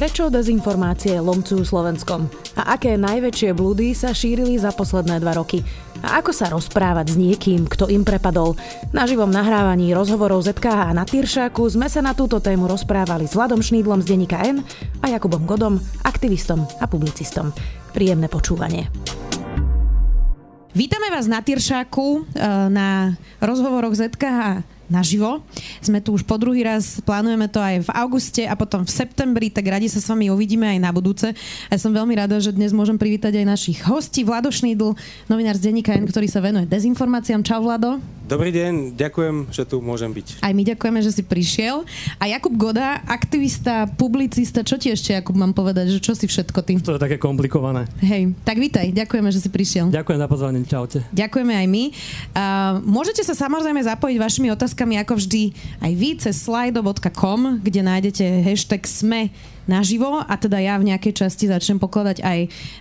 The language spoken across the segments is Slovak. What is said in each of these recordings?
Prečo dezinformácie lomcujú Slovenskom? A aké najväčšie blúdy sa šírili za posledné dva roky? A ako sa rozprávať s niekým, kto im prepadol? Na živom nahrávaní rozhovorov ZKH na Tyršáku sme sa na túto tému rozprávali s Vladom Šnídlom z denníka N a Jakubom Godom, aktivistom a publicistom. Príjemné počúvanie. Vítame vás na Tyršáku eh, na rozhovoroch ZKH naživo. Sme tu už po druhý raz, plánujeme to aj v auguste a potom v septembri, tak radi sa s vami uvidíme aj na budúce. A som veľmi rada, že dnes môžem privítať aj našich hostí. Vlado Šnídl, novinár z denníka N, ktorý sa venuje dezinformáciám. Čau Vlado. Dobrý deň, ďakujem, že tu môžem byť. Aj my ďakujeme, že si prišiel. A Jakub Goda, aktivista, publicista, čo ti ešte, Jakub, mám povedať, že čo si všetko ty? To je také komplikované. Hej, tak vítaj, ďakujeme, že si prišiel. Ďakujem za pozvanie, čaute. Ďakujeme aj my. Uh, môžete sa samozrejme zapojiť vašimi otázkami, ako vždy, aj vy cez slido.com, kde nájdete hashtag SME naživo a teda ja v nejakej časti začnem pokladať aj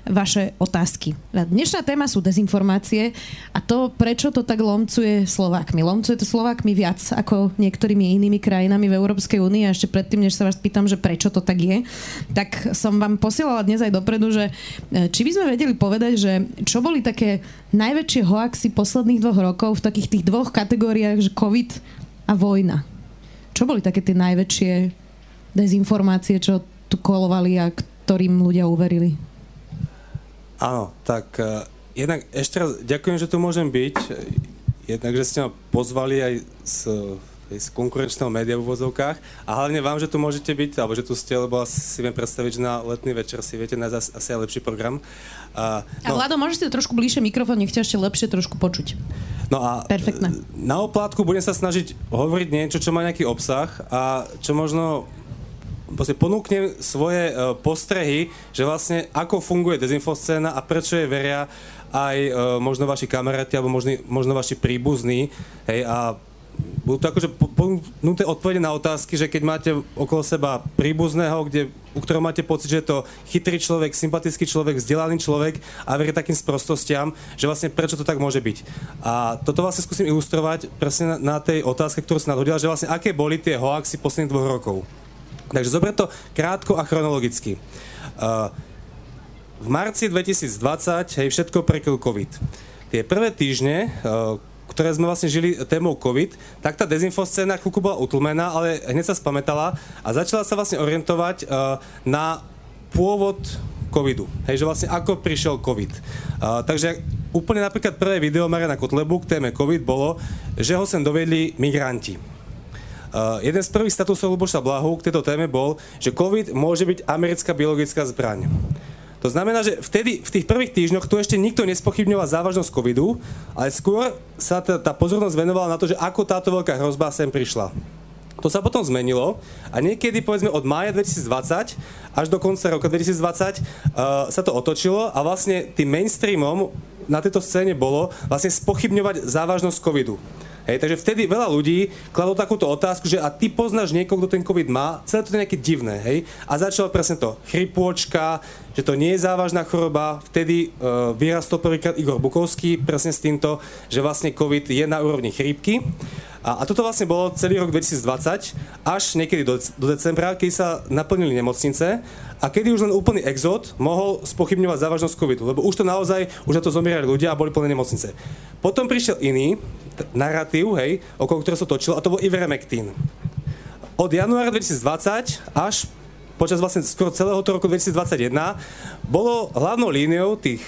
vaše otázky. Dnešná téma sú dezinformácie a to, prečo to tak lomcuje Slovákmi. Lomcuje to Slovákmi viac ako niektorými inými krajinami v Európskej únii a ešte predtým, než sa vás pýtam, že prečo to tak je, tak som vám posielala dnes aj dopredu, že e, či by sme vedeli povedať, že čo boli také najväčšie hoaxy posledných dvoch rokov v takých tých dvoch kategóriách, že COVID a vojna. Čo boli také tie najväčšie dezinformácie, čo tu kolovali a ktorým ľudia uverili. Áno, tak uh, jednak ešte raz ďakujem, že tu môžem byť. Jednak, že ste ma pozvali aj z, z konkurenčného média v vozovkách a hlavne vám, že tu môžete byť, alebo že tu ste, lebo si viem predstaviť, že na letný večer si viete nájsť asi aj lepší program. Uh, no. A Vlado, to trošku bližšie mikrofón, nech ťa ešte lepšie trošku počuť. No a Perfektne. na oplátku budem sa snažiť hovoriť niečo, čo má nejaký obsah a čo možno ponúknem svoje uh, postrehy, že vlastne ako funguje dezinfoscéna a prečo je veria aj uh, možno vaši kamaráti alebo možno, možno vaši príbuzní. Hej, a budú to akože ponúknuté odpovede na otázky, že keď máte okolo seba príbuzného, kde, u ktorého máte pocit, že je to chytrý človek, sympatický človek, vzdelaný človek a verí takým sprostostiam, že vlastne prečo to tak môže byť. A toto vlastne skúsim ilustrovať presne na, tej otázke, ktorú si nadhodila, že vlastne aké boli tie hoaxy posledných dvoch rokov. Takže zober to krátko a chronologicky. Uh, v marci 2020 hej, všetko prekryl COVID. Tie prvé týždne, uh, ktoré sme vlastne žili témou COVID, tak tá dezinfoscéna chvíľku bola utlmená, ale hneď sa spametala a začala sa vlastne orientovať uh, na pôvod covidu. Hej, že vlastne ako prišiel COVID. Uh, takže úplne napríklad prvé video Mariana Kotlebu k téme COVID bolo, že ho sem dovedli migranti. Uh, jeden z prvých statusov Luboša Blahu k tejto téme bol, že COVID môže byť americká biologická zbraň. To znamená, že vtedy, v tých prvých týždňoch tu ešte nikto nespochybňoval závažnosť covidu, ale skôr sa tá, tá pozornosť venovala na to, že ako táto veľká hrozba sem prišla. To sa potom zmenilo a niekedy povedzme od mája 2020 až do konca roka 2020 uh, sa to otočilo a vlastne tým mainstreamom na tejto scéne bolo vlastne spochybňovať závažnosť covidu. Hej, takže vtedy veľa ľudí kladlo takúto otázku, že a ty poznáš niekoho, kto ten COVID má, celé to je nejaké divné, hej? A začalo presne to, chrypôčka, že to nie je závažná choroba. Vtedy uh, vyrastol prvýkrát Igor Bukovský presne s týmto, že vlastne COVID je na úrovni chrípky. A, a toto vlastne bolo celý rok 2020, až niekedy do, do decembra, keď sa naplnili nemocnice a kedy už len úplný exod mohol spochybňovať závažnosť covidu, lebo už to naozaj, už na to zomierali ľudia a boli plné nemocnice. Potom prišiel iný narratív, hej, okolo ktorého sa točilo, a to bol Ivermectin. Od januára 2020 až počas vlastne skoro celého toho roku 2021 bolo hlavnou líniou tých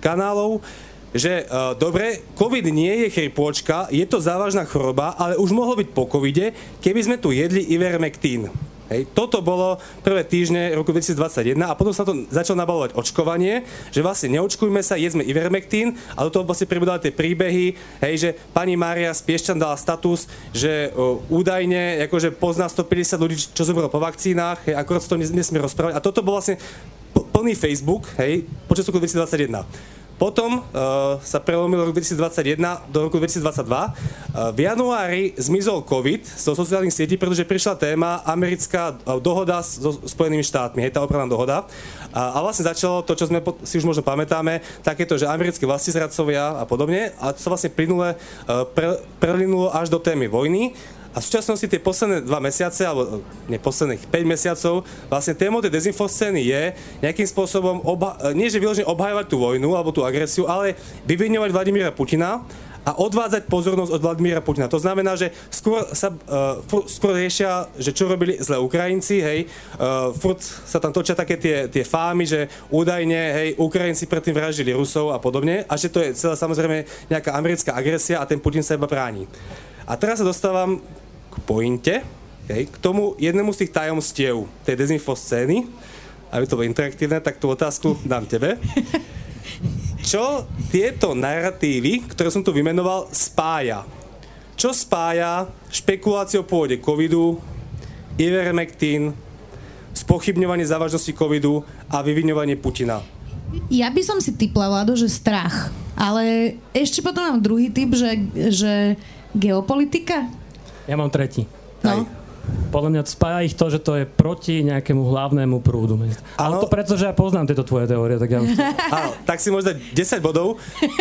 kanálov že uh, dobre, COVID nie je chrypôčka, je to závažná choroba, ale už mohlo byť po covide, keby sme tu jedli Ivermectin. Hej, toto bolo prvé týždne roku 2021 a potom sa to začalo nabalovať očkovanie, že vlastne neočkujme sa, jedzme Ivermectin a do toho vlastne pribudali tie príbehy, hej, že pani Mária z Piešťan dala status, že uh, údajne akože pozná 150 ľudí, čo zomrelo po vakcínach, hej, akorát to nesmie rozprávať a toto bol vlastne plný Facebook, hej, počas roku 2021. Potom uh, sa prelomil rok 2021 do roku 2022. Uh, v januári zmizol COVID zo sociálnych sietí, pretože prišla téma americká uh, dohoda so Spojenými štátmi, hej, tá opravná dohoda. A, a vlastne začalo to, čo sme si už možno pamätáme, takéto, že americkí vlastizradcovia a podobne. A to sa vlastne plynule uh, pre, prelinulo až do témy vojny. A v súčasnosti tie posledné dva mesiace, alebo nie posledných 5 mesiacov, vlastne témou tej dezinfoscény je nejakým spôsobom, obha- nie že vyložene obhajovať tú vojnu alebo tú agresiu, ale vyviňovať Vladimíra Putina a odvádzať pozornosť od Vladimíra Putina. To znamená, že skôr sa uh, skôr riešia, že čo robili zle Ukrajinci, hej, uh, furt sa tam točia také tie, tie fámy, že údajne, hej, Ukrajinci predtým vraždili Rusov a podobne a že to je celá samozrejme nejaká americká agresia a ten Putin sa iba bráni. A teraz sa dostávam k pointe, hej, k tomu jednému z tých tajomstiev tej dezinfo scény, aby to bolo interaktívne, tak tú otázku dám tebe čo tieto narratívy, ktoré som tu vymenoval, spája? Čo spája špekuláciu o pôvode covidu, ivermectin, spochybňovanie závažnosti covidu a vyviňovanie Putina? Ja by som si typla, Vlado, že strach. Ale ešte potom mám druhý typ, že, že geopolitika. Ja mám tretí. No. Aj. Podľa mňa spája ich to, že to je proti nejakému hlavnému prúdu. Ale to preto, že ja poznám tieto tvoje teórie, tak ja... Áno, tak si môžeš dať 10 bodov.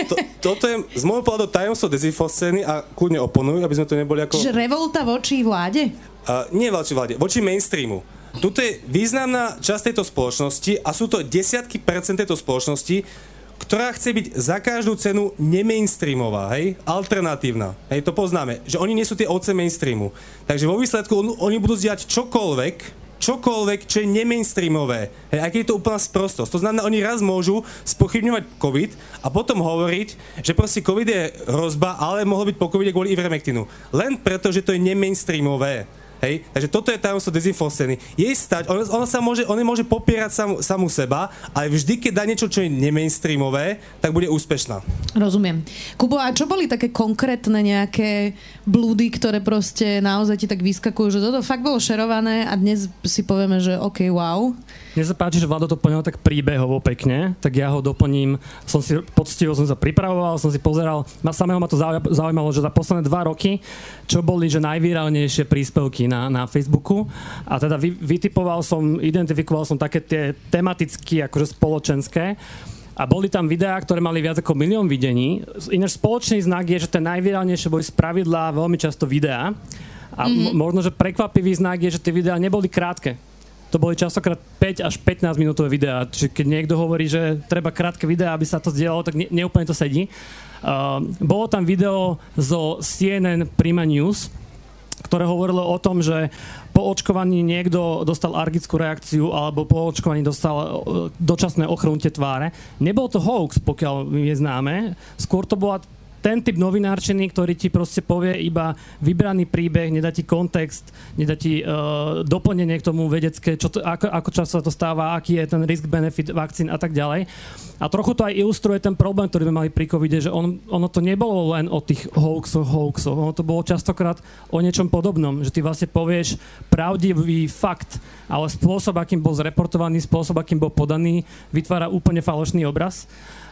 To, toto je z môjho pohľadu tajomstvo dezinfoscény a kľudne oponuj, aby sme to neboli ako... Čiže revolta voči vláde? Uh, nie voči vláde, voči mainstreamu. Tuto je významná časť tejto spoločnosti a sú to desiatky percent tejto spoločnosti, ktorá chce byť za každú cenu nemainstreamová, hej, alternatívna. Hej, to poznáme, že oni nie sú tie ovce mainstreamu. Takže vo výsledku on, oni budú zdieľať čokoľvek, čokoľvek, čo je nemainstreamové. Hej, aký je to úplná sprostosť. To znamená, oni raz môžu spochybňovať COVID a potom hovoriť, že proste COVID je hrozba, ale mohlo byť po COVID kvôli ivermectinu. Len preto, že to je nemainstreamové. Hej? Takže toto je tajomstvo dezinfoscény. Jej stať, ona, ona sa môže, ona môže popierať sam, samú seba, ale vždy, keď dá niečo, čo je nemainstreamové, tak bude úspešná. Rozumiem. Kubo, a čo boli také konkrétne nejaké blúdy, ktoré proste naozaj ti tak vyskakujú, že toto fakt bolo šerované a dnes si povieme, že OK, wow. Mne sa páči, že Vlado to poňal tak príbehovo pekne, tak ja ho doplním. Som si poctivo som sa pripravoval, som si pozeral, ma samého ma to zaujímalo, že za posledné dva roky, čo boli že najvíralnejšie príspevky na, na Facebooku a teda vy, vytipoval som, identifikoval som také tie tematicky akože spoločenské a boli tam videá, ktoré mali viac ako milión videní. Ináč spoločný znak je, že tie najvíralnejšie boli z pravidla veľmi často videá. A mm-hmm. možno, že prekvapivý znak je, že tie videá neboli krátke to boli častokrát 5 až 15 minútové videá. Čiže keď niekto hovorí, že treba krátke videá, aby sa to zdieľalo, tak ne, neúplne to sedí. Uh, bolo tam video zo CNN Prima News, ktoré hovorilo o tom, že po očkovaní niekto dostal argickú reakciu alebo po očkovaní dostal uh, dočasné ochrnutie tváre. Nebol to hoax, pokiaľ mi je známe. Skôr to bola ten typ novinárčiny, ktorý ti proste povie iba vybraný príbeh, nedá ti kontext, nedá ti uh, doplnenie k tomu vedecké, čo to, ako, ako často sa to stáva, aký je ten risk-benefit vakcín a tak ďalej. A trochu to aj ilustruje ten problém, ktorý sme mali pri covide, že on, ono to nebolo len o tých hoaxoch, hoaxoch, ono to bolo častokrát o niečom podobnom, že ty vlastne povieš pravdivý fakt, ale spôsob, akým bol zreportovaný, spôsob, akým bol podaný, vytvára úplne falošný obraz.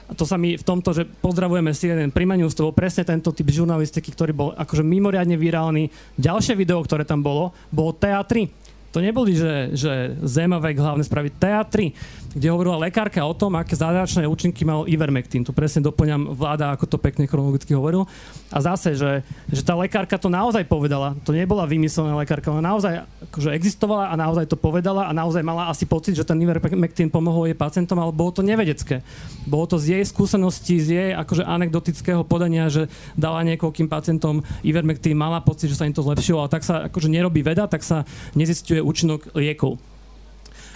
A to sa mi v tomto, že pozdravujeme CNN Primanius, to bol presne tento typ žurnalistiky, ktorý bol akože mimoriadne virálny. Ďalšie video, ktoré tam bolo, bolo TA3 to neboli, že, že Zemavek hlavne spraviť teatry, kde hovorila lekárka o tom, aké zázračné účinky mal Ivermectin. Tu presne doplňam vláda, ako to pekne chronologicky hovoril. A zase, že, že tá lekárka to naozaj povedala. To nebola vymyslená lekárka, ona naozaj akože existovala a naozaj to povedala a naozaj mala asi pocit, že ten Ivermectin pomohol jej pacientom, ale bolo to nevedecké. Bolo to z jej skúseností, z jej akože anekdotického podania, že dala niekoľkým pacientom Ivermectin, mala pocit, že sa im to zlepšilo, ale tak sa akože nerobí veda, tak sa nezistuje účinok liekov.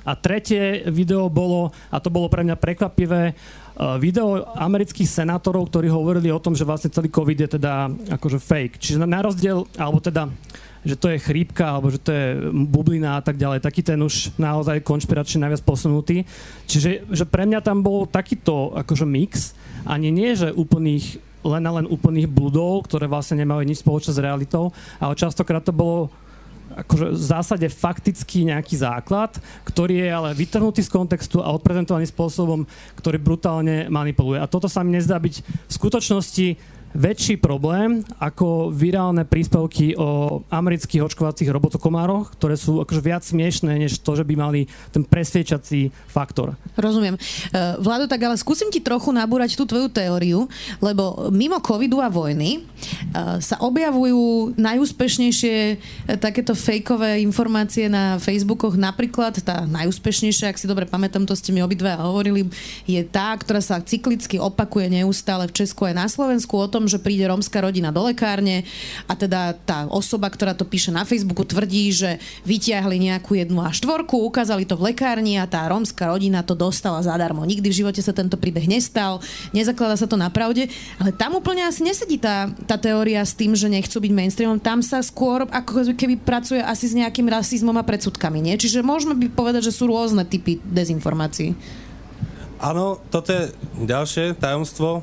A tretie video bolo, a to bolo pre mňa prekvapivé, uh, video amerických senátorov, ktorí hovorili o tom, že vlastne celý COVID je teda akože fake. Čiže na rozdiel, alebo teda že to je chrípka, alebo že to je bublina a tak ďalej. Taký ten už naozaj konšpiračne najviac posunutý. Čiže že pre mňa tam bol takýto akože mix, ani nie, že úplných len a len úplných bludov, ktoré vlastne nemali nič spoločné s realitou, ale častokrát to bolo akože v zásade faktický nejaký základ, ktorý je ale vytrhnutý z kontextu a odprezentovaný spôsobom, ktorý brutálne manipuluje. A toto sa mi nezdá byť v skutočnosti väčší problém ako virálne príspevky o amerických očkovacích robotokomároch, ktoré sú akože viac smiešné, než to, že by mali ten presviečací faktor. Rozumiem. Uh, Vlado, tak ale skúsim ti trochu nabúrať tú tvoju teóriu, lebo mimo covidu a vojny uh, sa objavujú najúspešnejšie uh, takéto fejkové informácie na Facebookoch. Napríklad tá najúspešnejšia, ak si dobre pamätám, to ste mi obidva hovorili, je tá, ktorá sa cyklicky opakuje neustále v Česku aj na Slovensku o tom, tom, že príde rómska rodina do lekárne a teda tá osoba, ktorá to píše na Facebooku, tvrdí, že vyťahli nejakú jednu a štvorku, ukázali to v lekárni a tá rómska rodina to dostala zadarmo. Nikdy v živote sa tento príbeh nestal, nezakladá sa to na pravde, ale tam úplne asi nesedí tá, tá teória s tým, že nechcú byť mainstreamom. Tam sa skôr ako keby pracuje asi s nejakým rasizmom a predsudkami, nie? Čiže môžeme by povedať, že sú rôzne typy dezinformácií. Áno, toto je ďalšie tajomstvo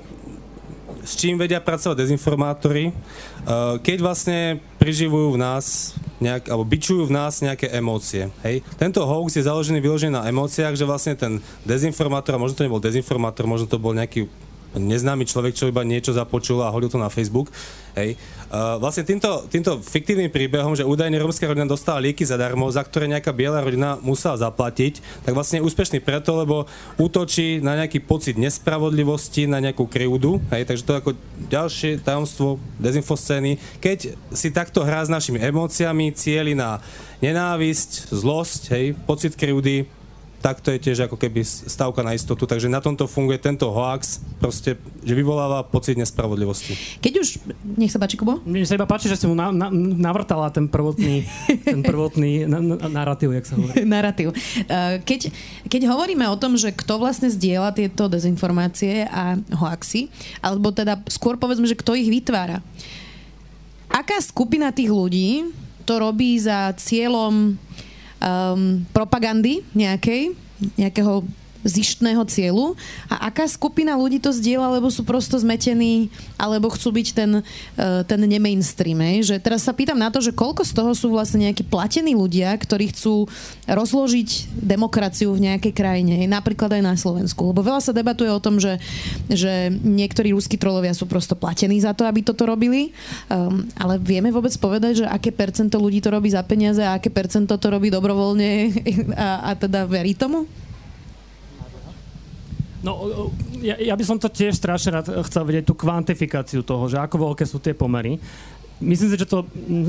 s čím vedia pracovať dezinformátori, uh, keď vlastne priživujú v nás nejak, alebo bičujú v nás nejaké emócie. Hej? Tento hoax je založený vyložený na emóciách, že vlastne ten dezinformátor, a možno to nebol dezinformátor, možno to bol nejaký neznámy človek, čo iba niečo započul a hodil to na Facebook. Hej. Uh, vlastne týmto, týmto fiktívnym príbehom, že údajne rómska rodina dostala lieky zadarmo, za ktoré nejaká biela rodina musela zaplatiť, tak vlastne je úspešný preto, lebo útočí na nejaký pocit nespravodlivosti, na nejakú krivdu. Hej. Takže to je ako ďalšie tajomstvo dezinfoscény. Keď si takto hrá s našimi emóciami, cieli na nenávisť, zlosť, hej, pocit krivdy, tak to je tiež ako keby stavka na istotu. Takže na tomto funguje tento hoax, proste, že vyvoláva pocit nespravodlivosti. Keď už, nech sa páči, Kubo? Mne sa iba páči, že si mu na, na, navrtala ten prvotný, ten prvotný na, na, narratív, jak sa hovorí. narratív. Uh, keď, keď hovoríme o tom, že kto vlastne zdieľa tieto dezinformácie a hoaxy, alebo teda skôr povedzme, že kto ich vytvára. Aká skupina tých ľudí to robí za cieľom um, propagandy nejakej, nejakého zištného cieľu a aká skupina ľudí to zdieľa, lebo sú prosto zmetení alebo chcú byť ten, uh, ten nemainstream. Že teraz sa pýtam na to, že koľko z toho sú vlastne nejakí platení ľudia, ktorí chcú rozložiť demokraciu v nejakej krajine, napríklad aj na Slovensku. Lebo veľa sa debatuje o tom, že, že niektorí ruskí trolovia sú prosto platení za to, aby toto robili, um, ale vieme vôbec povedať, že aké percento ľudí to robí za peniaze a aké percento to robí dobrovoľne a, a teda verí tomu? No, ja, ja by som to tiež strašne rád chcel vedieť, tú kvantifikáciu toho, že ako veľké sú tie pomery. Myslím si, že to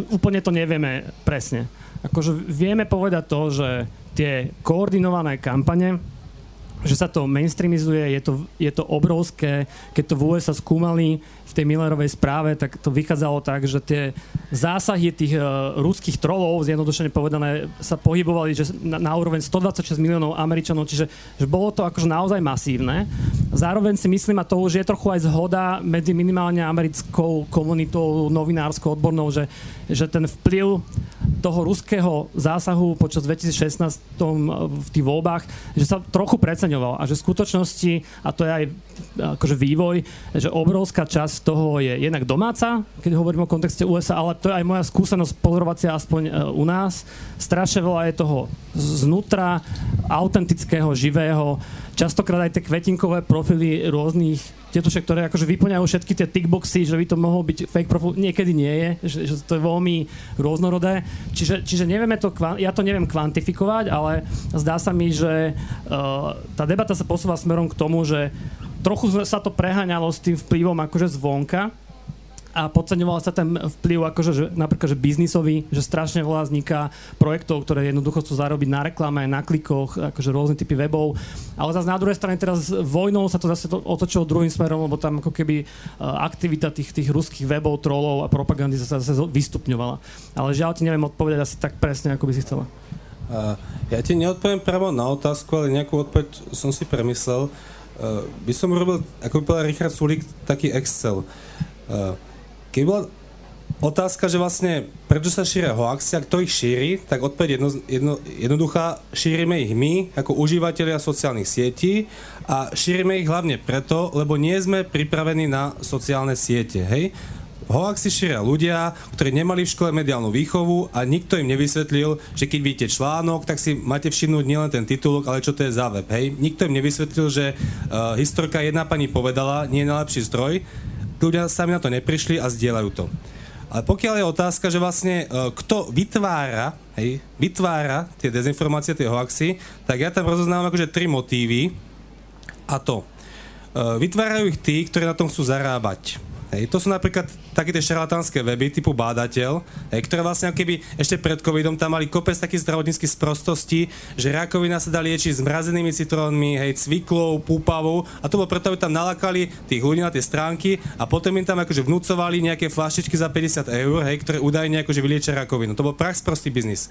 úplne to nevieme presne. Akože vieme povedať to, že tie koordinované kampane, že sa to mainstreamizuje, je to, je to obrovské. Keď to v USA skúmali v tej Millerovej správe, tak to vychádzalo tak, že tie zásahy tých uh, ruských trolov, zjednodušene povedané, sa pohybovali že na, na úroveň 126 miliónov Američanov, čiže že bolo to akože naozaj masívne. Zároveň si myslím, a to už je trochu aj zhoda medzi minimálne americkou komunitou novinárskou, odbornou, že, že ten vplyv toho ruského zásahu počas 2016 v tých voľbách, že sa trochu preceňoval a že v skutočnosti, a to je aj akože vývoj, že obrovská časť toho je jednak domáca, keď hovorím o kontexte USA, ale to je aj moja skúsenosť pozorovacia aspoň e, u nás. Strašne veľa je toho znútra, autentického, živého, častokrát aj tie kvetinkové profily rôznych tietušek, ktoré akože vyplňajú všetky tie tickboxy, že by to mohol byť fake profil, niekedy nie je, že, že to je veľmi rôznorodé. Čiže, čiže nevieme to, ja to neviem kvantifikovať, ale zdá sa mi, že uh, tá debata sa posúva smerom k tomu, že trochu sa to preháňalo s tým vplyvom akože zvonka, a podceňoval sa ten vplyv akože, že, napríklad, že biznisový, že strašne veľa vzniká projektov, ktoré jednoducho chcú zarobiť na reklame, na klikoch, akože rôzne typy webov. Ale zase na druhej strane teraz vojnou sa to zase to otočilo druhým smerom, lebo tam ako keby e, aktivita tých, tých ruských webov, trolov a propagandy sa zase vystupňovala. Ale žiaľ ti neviem odpovedať asi tak presne, ako by si chcela. Uh, ja ti neodpoviem právo na otázku, ale nejakú odpoveď som si premyslel. Uh, by som urobil, ako by povedal Richard Sulik, taký Excel. Uh, keď bola otázka, že vlastne prečo sa šíria hoaxy a kto ich šíri, tak odpoveď jedno, jedno, jednoduchá, šírime ich my ako užívateľia sociálnych sietí a šírime ich hlavne preto, lebo nie sme pripravení na sociálne siete, hej? Hoaxy šíria ľudia, ktorí nemali v škole mediálnu výchovu a nikto im nevysvetlil, že keď vidíte článok, tak si máte všimnúť nielen ten titulok, ale čo to je za web. Hej? Nikto im nevysvetlil, že uh, historka jedna pani povedala, nie je najlepší zdroj, ľudia sami na to neprišli a zdieľajú to. Ale pokiaľ je otázka, že vlastne uh, kto vytvára, hej, vytvára tie dezinformácie, tie hoaxy, tak ja tam rozoznávam akože tri motívy. A to, uh, vytvárajú ich tí, ktorí na tom chcú zarábať. Hej, to sú napríklad také tie šarlatánske weby typu Bádateľ, hej, ktoré vlastne keby ešte pred covidom tam mali kopec takých zdravotníckých sprostostí, že rakovina sa dá liečiť zmrazenými citrónmi, hej, cviklou, púpavou a to bolo preto, aby tam nalakali tých ľudí na tie stránky a potom im tam akože vnúcovali nejaké flaštičky za 50 eur, hej, ktoré údajne akože vyliečia rakovinu. To bol prax prostý biznis.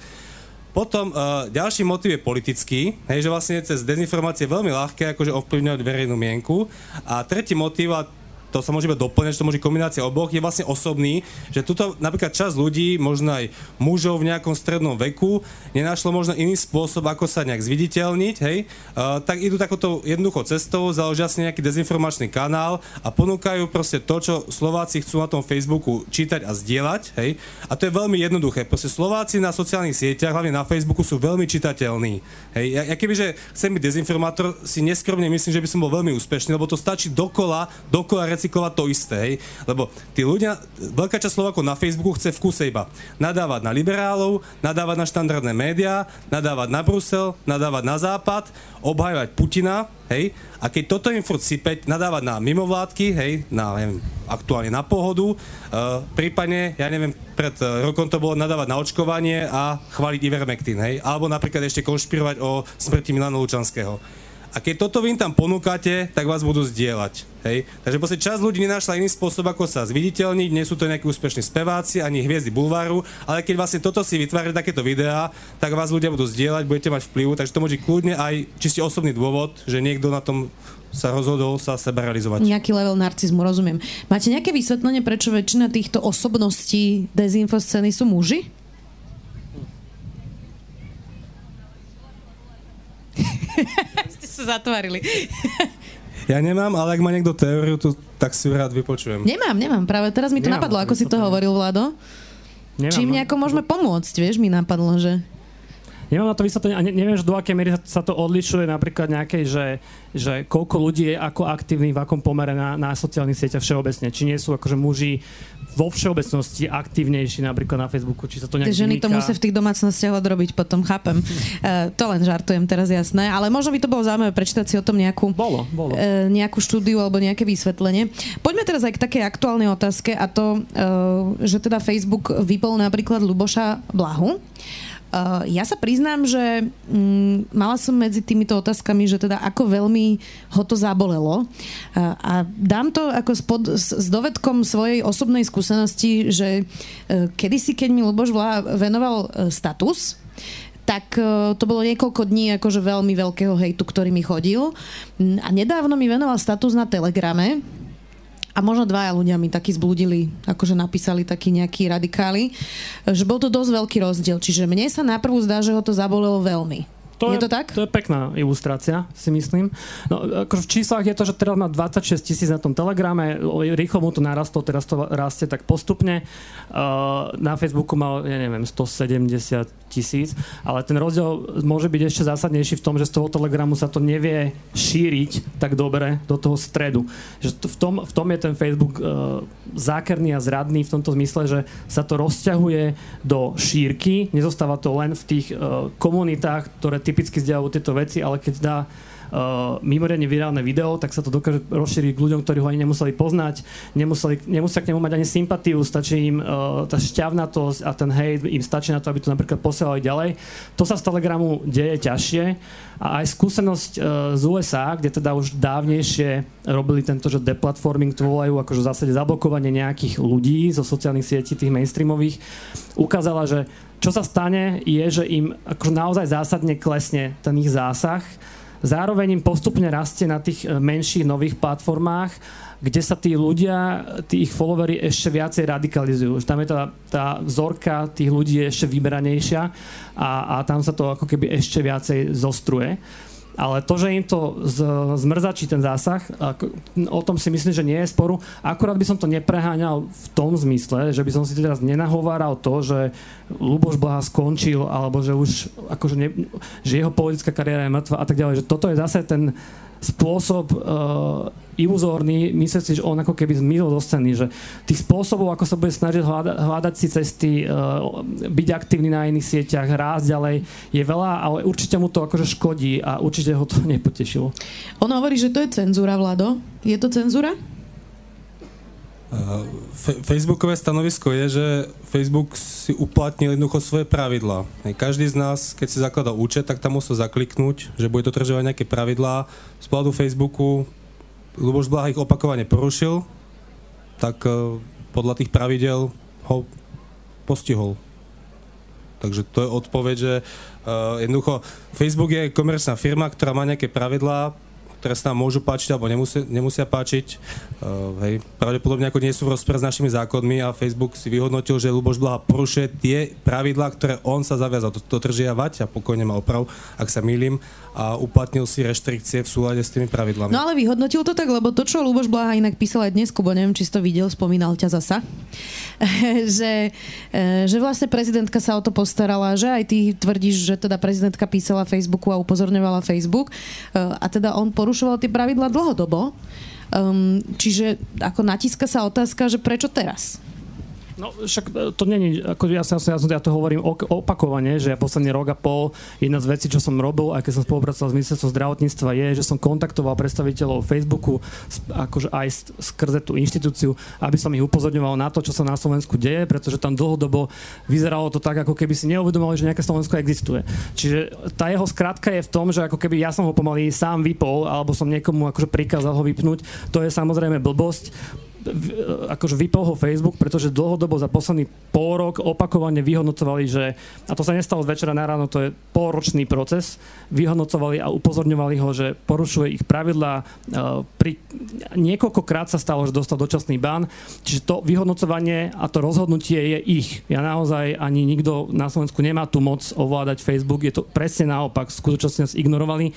Potom uh, ďalší motiv je politický, hej, že vlastne cez dezinformácie je veľmi ľahké akože ovplyvňovať verejnú mienku. A tretí motiv, a to sa môže doplňať, že to môže kombinácia oboch, je vlastne osobný, že tuto napríklad čas ľudí, možno aj mužov v nejakom strednom veku, nenašlo možno iný spôsob, ako sa nejak zviditeľniť, hej, uh, tak idú takouto jednoduchou cestou, založia si nejaký dezinformačný kanál a ponúkajú proste to, čo Slováci chcú na tom Facebooku čítať a zdieľať, hej. A to je veľmi jednoduché. Proste Slováci na sociálnych sieťach, hlavne na Facebooku, sú veľmi čitateľní. Hej. Ja, ja kebyže chcem byť dezinformátor, si neskromne myslím, že by som bol veľmi úspešný, lebo to stačí dokola, dokola recyklovať to isté, hej? Lebo tí ľudia, veľká časť Slovákov na Facebooku chce v kuse iba nadávať na liberálov, nadávať na štandardné médiá, nadávať na Brusel, nadávať na Západ, obhajovať Putina, hej? A keď toto im furt sypeť, nadávať na mimovládky, hej, na, neviem, aktuálne na pohodu, uh, prípadne, ja neviem, pred uh, rokom to bolo nadávať na očkovanie a chváliť Ivermectin, hej? Alebo napríklad ešte konšpirovať o smrti Milana Lučanského. A keď toto vy im tam ponúkate, tak vás budú zdieľať. Hej? Takže proste časť ľudí nenašla iný spôsob, ako sa zviditeľniť, nie sú to nejakí úspešní speváci, ani hviezdy bulváru, ale keď vlastne toto si vytvárate takéto videá, tak vás ľudia budú zdieľať, budete mať vplyv, takže to môže kľudne aj čiste osobný dôvod, že niekto na tom sa rozhodol sa seba realizovať. Nejaký level narcizmu, rozumiem. Máte nejaké vysvetlenie, prečo väčšina týchto osobností dezinfoscény sú muži? Ste sa zatvarili. Ja nemám, ale ak má niekto teóriu, tu, tak si ju rád vypočujem. Nemám, nemám. Práve teraz mi to nemám, napadlo, ako si to hovoril, Vlado. Nemám, Čím no. nejako môžeme pomôcť, vieš, mi napadlo, že... Nemám na to vysvetlenie a ne, neviem, že do akej miery sa to odlišuje napríklad nejakej, že, že koľko ľudí je ako aktívny v akom pomere na, na sociálnych sieťach všeobecne. Či nie sú akože muži vo všeobecnosti aktívnejší napríklad na Facebooku, či sa to nejak Ženy to musia v tých domácnostiach odrobiť potom, chápem. Uh, to len žartujem teraz jasné, ale možno by to bolo zaujímavé prečítať si o tom nejakú, bolo, bolo. Uh, nejakú štúdiu alebo nejaké vysvetlenie. Poďme teraz aj k takej aktuálnej otázke a to, uh, že teda Facebook vypol napríklad Luboša Blahu. Uh, ja sa priznám, že um, mala som medzi týmito otázkami, že teda ako veľmi ho to zabolelo. Uh, a dám to ako spod, s, dovedkom svojej osobnej skúsenosti, že uh, kedysi, keď mi Luboš Vlá venoval status, tak to bolo niekoľko dní akože veľmi veľkého hejtu, ktorý mi chodil. A nedávno mi venoval status na Telegrame, a možno dvaja ľudia mi takí zbludili, akože napísali takí nejakí radikáli, že bol to dosť veľký rozdiel. Čiže mne sa naprvu zdá, že ho to zabolelo veľmi. To je, je to tak? To je pekná ilustrácia, si myslím. No, ako v číslach je to, že teraz má 26 tisíc na tom telegrame, rýchlo mu to narastlo, teraz to rastie tak postupne. Uh, na Facebooku mal, ja neviem, 170 tisíc, ale ten rozdiel môže byť ešte zásadnejší v tom, že z toho telegramu sa to nevie šíriť tak dobre do toho stredu. Že v tom, v tom je ten Facebook uh, zákerný a zradný v tomto zmysle, že sa to rozťahuje do šírky, nezostáva to len v tých uh, komunitách, ktoré typicky zdieľajú tieto veci, ale keď dá uh, mimoriadne virálne video, tak sa to dokáže rozšíriť k ľuďom, ktorí ho ani nemuseli poznať, nemuseli, nemusia k nemu mať ani sympatiu, stačí im uh, tá šťavnatosť a ten hejt im stačí na to, aby to napríklad posielali ďalej. To sa z Telegramu deje ťažšie a aj skúsenosť uh, z USA, kde teda už dávnejšie robili tento, že deplatforming, to volajú akože v zásade zablokovanie nejakých ľudí zo sociálnych sietí, tých mainstreamových, ukázala, že čo sa stane je, že im akože naozaj zásadne klesne ten ich zásah Zároveň im postupne rastie na tých e, menších nových platformách, kde sa tí ľudia, tí ich followery ešte viacej radikalizujú. Tam je tá, tá vzorka tých ľudí ešte vyberanejšia a, a tam sa to ako keby ešte viacej zostruje. Ale to, že im to zmrzačí ten zásah, o tom si myslím, že nie je sporu. Akurát by som to nepreháňal v tom zmysle, že by som si teraz nenahováral to, že Luboš Blaha skončil, alebo že už akože ne, že jeho politická kariéra je mŕtva a tak ďalej. Že toto je zase ten spôsob uh, iluzórny, myslieť si, že on ako keby zmizol zo scény, že tých spôsobov, ako sa bude snažiť hľadať, hľadať si cesty, uh, byť aktívny na iných sieťach, rásť ďalej, je veľa, ale určite mu to akože škodí a určite ho to nepotešilo. On hovorí, že to je cenzúra, Vlado. Je to cenzúra? Facebookové stanovisko je, že Facebook si uplatnil jednoducho svoje pravidlá. Každý z nás, keď si zakladá účet, tak tam musel zakliknúť, že bude dodržovať nejaké pravidlá. Z pohľadu Facebooku Luboš Blaha ich opakovane porušil, tak uh, podľa tých pravidel ho postihol. Takže to je odpoveď, že uh, jednoducho Facebook je komerčná firma, ktorá má nejaké pravidlá, ktoré sa nám môžu páčiť alebo nemusia, nemusia páčiť. Uh, hej, pravdepodobne ako nie sú v rozpore s našimi zákonmi a Facebook si vyhodnotil, že Luboš Blaha porušuje tie pravidlá, ktoré on sa zaviazal dotržiavať a pokojne ma oprav, ak sa mýlim a uplatnil si reštrikcie v súlade s tými pravidlami. No ale vyhodnotil to tak, lebo to, čo Luboš Blaha inak písal aj dnes, Kubo, neviem, či si to videl, spomínal ťa zasa, že, e, že vlastne prezidentka sa o to postarala, že aj ty tvrdíš, že teda prezidentka písala Facebooku a upozorňovala Facebook e, a teda on porušoval tie pravidla dlhodobo. Um, čiže ako natíska sa otázka, že prečo teraz? No však e, to není, ako ja, ja, ja to hovorím opakovane, že ja posledný rok a pol, jedna z vecí, čo som robil, aj keď som spolupracoval s ministerstvom zdravotníctva, je, že som kontaktoval predstaviteľov Facebooku akože aj skrze tú inštitúciu, aby som ich upozorňoval na to, čo sa na Slovensku deje, pretože tam dlhodobo vyzeralo to tak, ako keby si neuvedomovali, že nejaké Slovensko existuje. Čiže tá jeho skratka je v tom, že ako keby ja som ho pomaly sám vypol, alebo som niekomu akože prikázal ho vypnúť, to je samozrejme blbosť akože vypol ho Facebook, pretože dlhodobo za posledný pol rok opakovane vyhodnocovali, že, a to sa nestalo z večera na ráno, to je polročný proces, vyhodnocovali a upozorňovali ho, že porušuje ich pravidlá. E, pri, niekoľkokrát sa stalo, že dostal dočasný bán, čiže to vyhodnocovanie a to rozhodnutie je ich. Ja naozaj ani nikto na Slovensku nemá tu moc ovládať Facebook, je to presne naopak, v skutočnosti nás ignorovali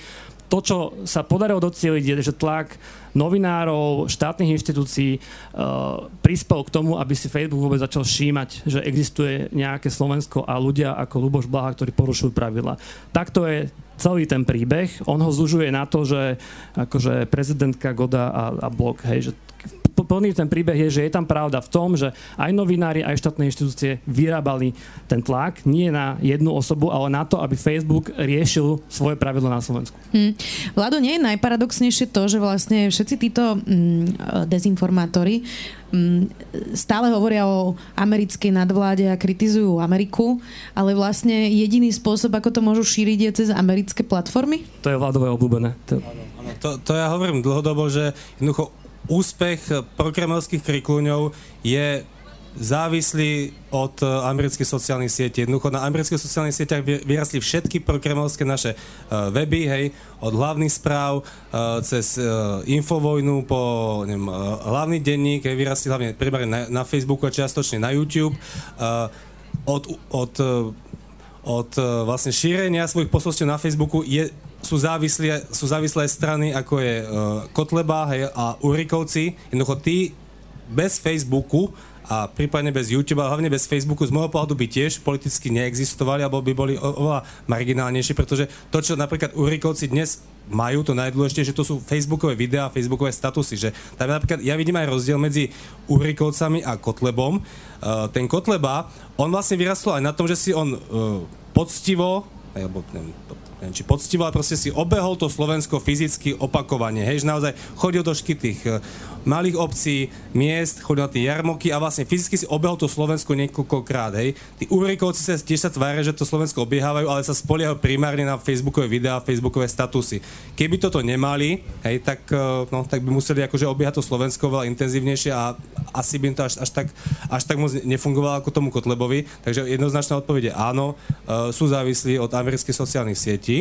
to, čo sa podarilo docieliť, je, že tlak novinárov, štátnych inštitúcií uh, prispel k tomu, aby si Facebook vôbec začal všímať, že existuje nejaké Slovensko a ľudia ako Luboš Blaha, ktorí porušujú pravidla. Takto je celý ten príbeh. On ho zužuje na to, že akože prezidentka Goda a, a blok, hej, že plný ten príbeh je, že je tam pravda v tom, že aj novinári, aj štátne inštitúcie vyrábali ten tlak nie na jednu osobu, ale na to, aby Facebook riešil svoje pravidlo na Slovensku. Hmm. Vlado, nie je najparadoxnejšie to, že vlastne všetci títo mm, dezinformátori mm, stále hovoria o americkej nadvláde a kritizujú Ameriku, ale vlastne jediný spôsob, ako to môžu šíriť, je cez americké platformy? To je vládové obľúbené. To... to, to ja hovorím dlhodobo, že jednoducho úspech prokremelských kriklúňov je závislí od e, amerických sociálnych sietí. Jednoducho na amerických sociálnych sieťach vyrastli všetky prokremelské naše uh, weby, hej, od hlavných správ uh, cez Infovojnu po neviem, hlavný denník, hej, vyrastli hlavne primárne na, na Facebooku a čiastočne na YouTube. Od, od, od uh, vlastne šírenia svojich posolstiev na Facebooku je sú závislé, sú závislé strany, ako je uh, Kotleba hej, a Urikovci. Jednoducho tí bez Facebooku a prípadne bez YouTube, ale hlavne bez Facebooku z môjho pohľadu by tiež politicky neexistovali, alebo by boli oveľa marginálnejší, pretože to, čo napríklad Urikovci dnes majú, to najdôležitejšie, to sú Facebookové videá, Facebookové statusy, že tam napríklad ja vidím aj rozdiel medzi Urikovcami a Kotlebom. Uh, ten Kotleba, on vlastne vyrastol aj na tom, že si on uh, poctivo, alebo neviem, neviem, či poctivo, ale proste si obehol to Slovensko fyzicky opakovane. Hej, že naozaj chodil do škytých eh, malých obcí, miest, chodil na tie jarmoky a vlastne fyzicky si obehol to Slovensko niekoľkokrát. Hej. Tí úrikovci sa tiež sa tvária, že to Slovensko obiehávajú, ale sa spoliehajú primárne na facebookové videá, facebookové statusy. Keby toto nemali, hej, tak, eh, no, tak by museli akože obiehať to Slovensko veľa intenzívnejšie a asi by to až, až, tak, až tak moc nefungovalo ako tomu Kotlebovi. Takže jednoznačná odpoveď je áno, uh, sú závislí od amerických sociálnych sietí deti.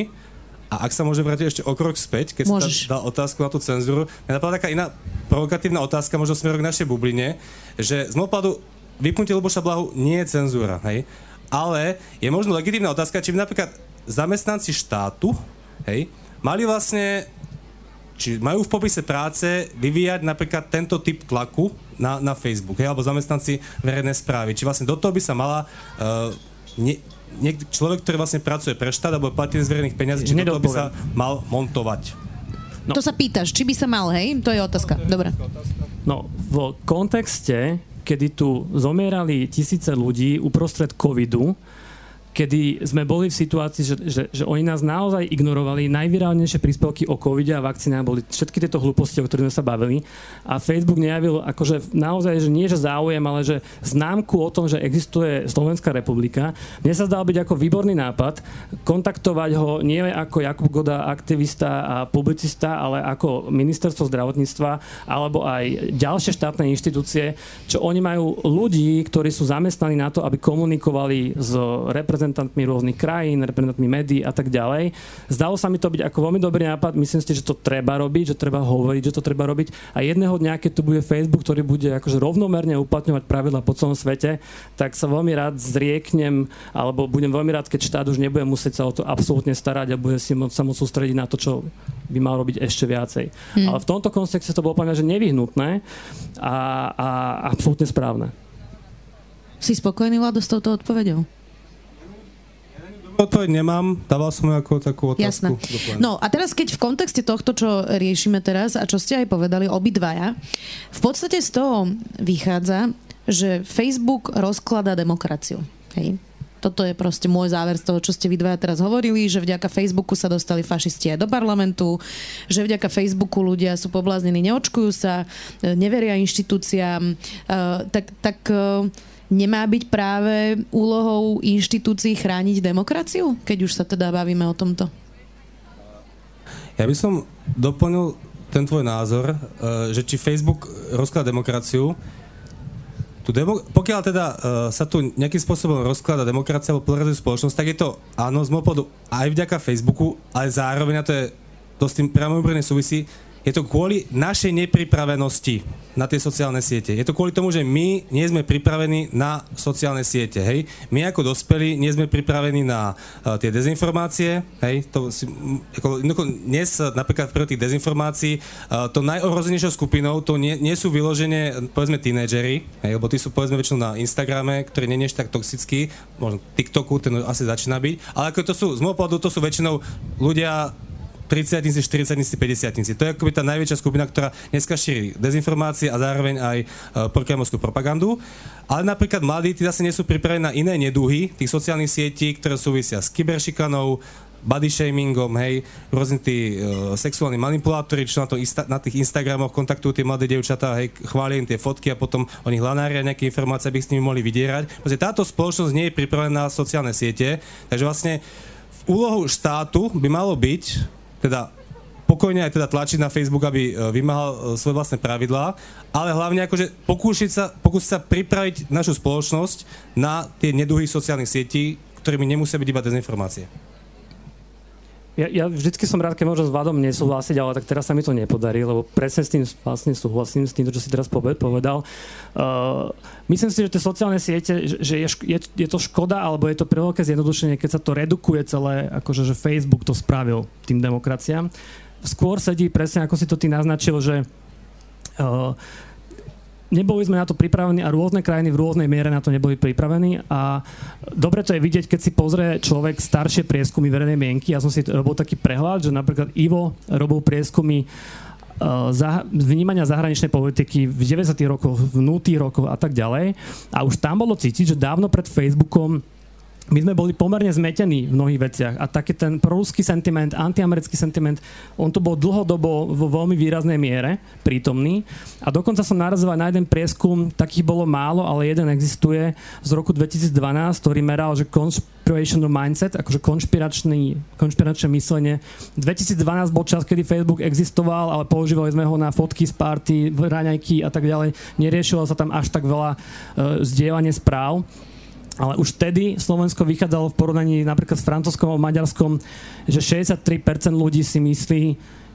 A ak sa môže vrátiť ešte o krok späť, keď Môžeš. si dal otázku na tú cenzúru, mňa napadla taká iná provokatívna otázka, možno smerom k našej bubline, že z môjho pohľadu vypnutie Luboša Blahu nie je cenzúra, hej? Ale je možno legitímna otázka, či by napríklad zamestnanci štátu, hej, mali vlastne, či majú v popise práce vyvíjať napríklad tento typ tlaku na, na Facebook, hej, alebo zamestnanci verejnej správy. Či vlastne do toho by sa mala uh, ne, niekto, človek, ktorý vlastne pracuje pre štát alebo platí z verejných peniazí, či toto by sa mal montovať. No. To sa pýtaš, či by sa mal, hej? To je otázka. Dobre. No, v kontexte, kedy tu zomierali tisíce ľudí uprostred covidu, kedy sme boli v situácii, že, že, že oni nás naozaj ignorovali. Najvirálnejšie príspevky o covide a vakcínach boli všetky tieto hlúposti, o ktorých sme sa bavili. A Facebook nejavil akože naozaj, že nie že záujem, ale že známku o tom, že existuje Slovenská republika. Mne sa zdal byť ako výborný nápad kontaktovať ho nie ako Jakub Goda, aktivista a publicista, ale ako ministerstvo zdravotníctva alebo aj ďalšie štátne inštitúcie, čo oni majú ľudí, ktorí sú zamestnaní na to, aby komunikovali s reprezentantmi reprezentantmi rôznych krajín, reprezentantmi médií a tak ďalej. Zdalo sa mi to byť ako veľmi dobrý nápad. Myslím si, že to treba robiť, že treba hovoriť, že to treba robiť. A jedného dňa, keď tu bude Facebook, ktorý bude akože rovnomerne uplatňovať pravidla po celom svete, tak sa veľmi rád zrieknem, alebo budem veľmi rád, keď štát už nebude musieť sa o to absolútne starať a bude si sa môcť sústrediť na to, čo by mal robiť ešte viacej. Hmm. Ale v tomto kontexte to bolo povedať, že nevyhnutné a, a absolútne správne. Si spokojný, Vlado, s touto odpovedou? Odpoveď nemám, dával som ako takú otázku. Jasné. No a teraz keď v kontexte tohto, čo riešime teraz a čo ste aj povedali obidvaja, v podstate z toho vychádza, že Facebook rozkladá demokraciu. Hej? Toto je proste môj záver z toho, čo ste vy dvaja teraz hovorili, že vďaka Facebooku sa dostali fašisti aj do parlamentu, že vďaka Facebooku ľudia sú pobláznení, neočkujú sa, neveria inštitúciám. Uh, tak tak uh, nemá byť práve úlohou inštitúcií chrániť demokraciu, keď už sa teda bavíme o tomto? Ja by som doplnil ten tvoj názor, eh, že či Facebook rozkladá demokraciu, tu demo- pokiaľ teda uh, sa tu nejakým spôsobom rozklada demokracia alebo polarizuje spoločnosť, tak je to áno, z môjho aj vďaka Facebooku, ale zároveň, a to je to s tým priamo súvisí, je to kvôli našej nepripravenosti na tie sociálne siete. Je to kvôli tomu, že my nie sme pripravení na sociálne siete. Hej? My ako dospelí nie sme pripravení na uh, tie dezinformácie. Hej? To si, ako, dnes napríklad pre tých dezinformácií uh, to najohrozenejšou skupinou to nie, nie sú vyloženie povedzme tínedžeri, hej? lebo tí sú povedzme väčšinou na Instagrame, ktorý nie je tak toxický, možno TikToku, ten asi začína byť, ale ako to sú, z môjho pohľadu to sú väčšinou ľudia 30 40 50 To je akoby tá najväčšia skupina, ktorá dneska šíri dezinformácie a zároveň aj uh, prokremorskú propagandu. Ale napríklad mladí, tí zase nie sú pripravení na iné neduhy tých sociálnych sietí, ktoré súvisia s kyberšikanou, body shamingom, hej, rôzni tí uh, sexuálni manipulátori, čo na, to insta- na tých Instagramoch kontaktujú tie mladé devčatá, hej, chvália im tie fotky a potom oni hľanária nejaké informácie, aby s nimi mohli vydierať. Proste táto spoločnosť nie je pripravená na sociálne siete, takže vlastne úlohou štátu by malo byť teda pokojne aj teda tlačiť na Facebook, aby e, vymáhal e, svoje vlastné pravidlá, ale hlavne akože pokúsiť sa, pokúsiť sa pripraviť našu spoločnosť na tie neduhy sociálnych sietí, ktorými nemusia byť iba dezinformácie. Ja, ja vždycky som rád, keď môžem s Vladom nesúhlasiť, ale tak teraz sa mi to nepodarí, lebo presne s tým vlastne súhlasím, s tým, čo si teraz povedal. Uh, myslím si, že tie sociálne siete, že je, je, je to škoda, alebo je to pre veľké zjednodušenie, keď sa to redukuje celé, akože že Facebook to spravil tým demokraciám. Skôr sedí presne, ako si to ty naznačil, že uh, neboli sme na to pripravení a rôzne krajiny v rôznej miere na to neboli pripravení a dobre to je vidieť, keď si pozrie človek staršie prieskumy verejnej mienky. Ja som si robil taký prehľad, že napríklad Ivo robil prieskumy uh, vnímania zahraničnej politiky v 90. rokoch, v 0. rokoch a tak ďalej. A už tam bolo cítiť, že dávno pred Facebookom my sme boli pomerne zmetení v mnohých veciach a taký ten proruský sentiment, antiamerický sentiment, on to bol dlhodobo vo veľmi výraznej miere prítomný a dokonca som narazil aj na jeden prieskum, takých bolo málo, ale jeden existuje z roku 2012, ktorý meral, že conspirational mindset, akože konšpiračný, konšpiračné myslenie. 2012 bol čas, kedy Facebook existoval, ale používali sme ho na fotky z party, raňajky a tak ďalej. Neriešilo sa tam až tak veľa uh, zdieľanie správ. Ale už vtedy Slovensko vychádzalo v porovnaní napríklad s francúzskom a maďarskom, že 63% ľudí si myslí,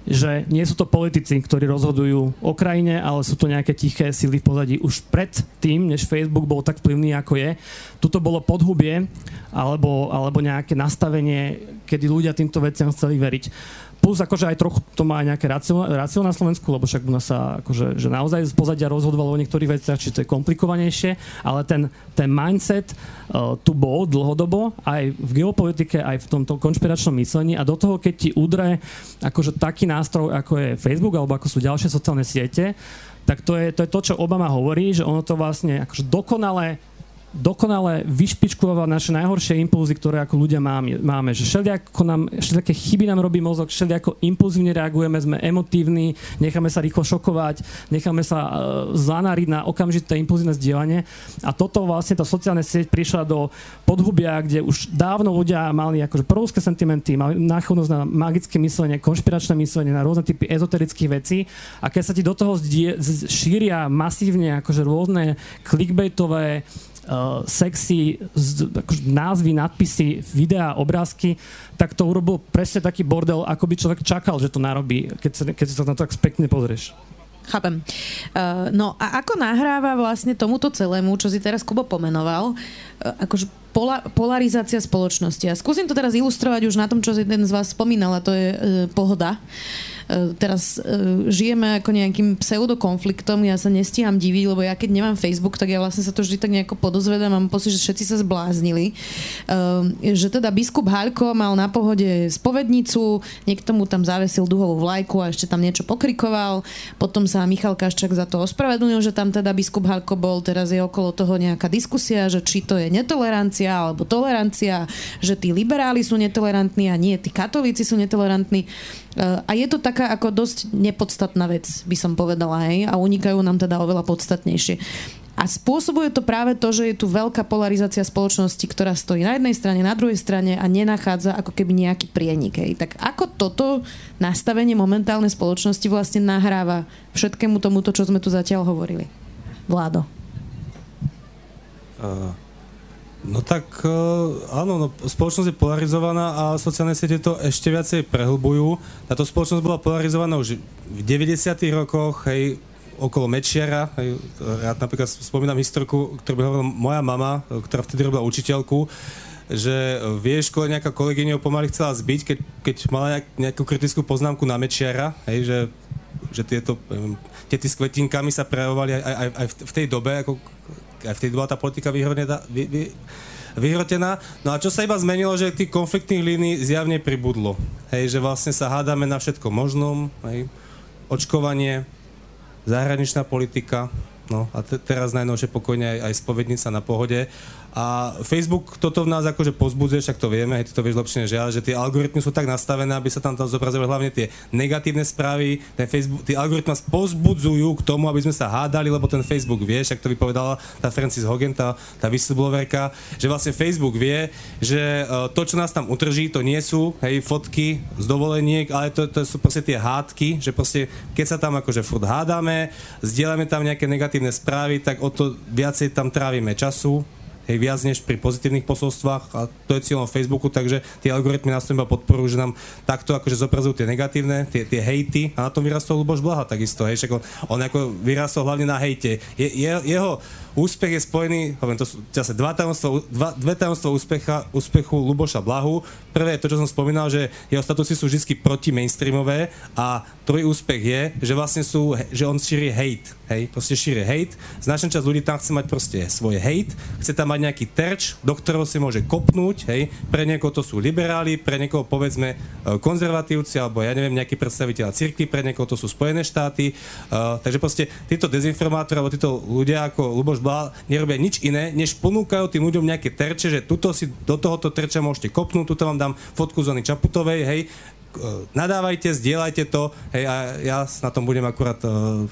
že nie sú to politici, ktorí rozhodujú o krajine, ale sú to nejaké tiché sily v pozadí. Už pred tým, než Facebook bol tak vplyvný, ako je, tuto bolo podhubie alebo, alebo nejaké nastavenie, kedy ľudia týmto veciam chceli veriť. Plus akože aj trochu to má nejaké rácio na Slovensku, lebo však u nás sa akože, že naozaj z pozadia rozhodovalo o niektorých veciach, či to je komplikovanejšie, ale ten, ten mindset uh, tu bol dlhodobo aj v geopolitike, aj v tomto konšpiračnom myslení a do toho, keď ti udre akože taký nástroj, ako je Facebook alebo ako sú ďalšie sociálne siete, tak to je, to je to, čo Obama hovorí, že ono to vlastne akože dokonale dokonale vyšpičkováva naše najhoršie impulzy, ktoré ako ľudia máme. máme. Že všelijako nám, všelijaké chyby nám robí mozog, všelijako impulzívne reagujeme, sme emotívni, necháme sa rýchlo šokovať, necháme sa uh, zanariť na okamžité impulzívne zdieľanie. A toto vlastne tá sociálna sieť prišla do podhubia, kde už dávno ľudia mali akože prvúske sentimenty, mali náchodnosť na magické myslenie, konšpiračné myslenie, na rôzne typy ezoterických vecí. A keď sa ti do toho zdie, šíria masívne akože rôzne clickbaitové sexy z, akože názvy, nadpisy, videá, obrázky, tak to urobil presne taký bordel, ako by človek čakal, že to narobí, keď sa, keď sa na to tak späkne pozrieš. Chápem. Uh, no a ako nahráva vlastne tomuto celému, čo si teraz Kubo pomenoval, uh, akože pola, polarizácia spoločnosti. A skúsim to teraz ilustrovať už na tom, čo si jeden z vás spomínal, a to je uh, pohoda. Uh, E, teraz e, žijeme ako nejakým pseudokonfliktom, ja sa nestíham diviť, lebo ja keď nemám Facebook, tak ja vlastne sa to vždy tak nejako podozvedám, mám pocit, že všetci sa zbláznili. E, že teda biskup Haľko mal na pohode spovednicu, niekto mu tam zavesil duhovú vlajku a ešte tam niečo pokrikoval, potom sa Michal Kaščak za to ospravedlnil, že tam teda biskup Haľko bol, teraz je okolo toho nejaká diskusia, že či to je netolerancia alebo tolerancia, že tí liberáli sú netolerantní a nie, tí katolíci sú netolerantní. A je to taká ako dosť nepodstatná vec, by som povedala, hej, a unikajú nám teda oveľa podstatnejšie. A spôsobuje to práve to, že je tu veľká polarizácia spoločnosti, ktorá stojí na jednej strane, na druhej strane a nenachádza ako keby nejaký prienik. Hej. Tak ako toto nastavenie momentálnej spoločnosti vlastne nahráva všetkému tomuto, čo sme tu zatiaľ hovorili? Vládo. Uh, No tak e, áno, no, spoločnosť je polarizovaná a sociálne siete to ešte viacej prehlbujú. Táto spoločnosť bola polarizovaná už v 90. rokoch, hej, okolo Mečiara. Hej, ja napríklad spomínam historku, ktorú by hovorila moja mama, ktorá vtedy robila učiteľku, že v jej škole nejaká kolegyňa pomaly chcela zbiť, keď, keď mala nejak, nejakú kritickú poznámku na Mečiara, hej, že, že tieto tety s kvetinkami sa prejavovali aj, aj, aj v tej dobe, ako aj vtedy bola tá politika vyhrotená, vy, vy, vyhrotená. No a čo sa iba zmenilo, že tých konfliktných línií zjavne pribudlo. Hej, že vlastne sa hádame na všetko možnom, hej, očkovanie, zahraničná politika, no a te, teraz najnovšie pokojne aj, aj spovednica na pohode a Facebook toto v nás akože pozbudzuje, však to vieme, ty to vieš lepšie než ja, že tie algoritmy sú tak nastavené, aby sa tam tam zobrazovali hlavne tie negatívne správy. Ten Facebook, tie algoritmy nás pozbudzujú k tomu, aby sme sa hádali, lebo ten Facebook vie, však to vypovedala tá Francis Hogan, tá, tá whistleblowerka, že vlastne Facebook vie, že uh, to, čo nás tam utrží, to nie sú hej, fotky z dovoleniek, ale to, to sú proste tie hádky, že proste keď sa tam akože furt hádame, zdieľame tam nejaké negatívne správy, tak o to viacej tam trávime času, hej, viac než pri pozitívnych posolstvách a to je cieľom Facebooku, takže tie algoritmy nás iba podporujú, že nám takto akože zobrazujú tie negatívne, tie, tie hejty a na tom vyrastol Luboš Blaha takisto, hej, však on, on ako vyrastol hlavne na hejte. Je, je, jeho úspech je spojený, poviem, to sú zase dva tajomstva, dva, dve tajomstva úspecha, úspechu Luboša Blahu. Prvé je to, čo som spomínal, že jeho statusy sú vždy proti mainstreamové a druhý úspech je, že vlastne sú, že on šíri hate, hej, proste šíri hate. Značná časť ľudí tam chce mať proste svoj hate, chce tam mať nejaký terč, do ktorého si môže kopnúť, hej, pre niekoho to sú liberáli, pre niekoho povedzme e, konzervatívci, alebo ja neviem, nejaký predstaviteľ cirkvi, pre niekoho to sú Spojené štáty, uh, takže proste títo dezinformátori, alebo títo ľudia ako Luboš Blah nerobia nič iné, než ponúkajú tým ľuďom nejaké terče, že tuto si do tohoto terča môžete kopnúť, tuto vám dám fotku zóny Čaputovej, hej, nadávajte, zdieľajte to, hej, a ja na tom budem akurát, e,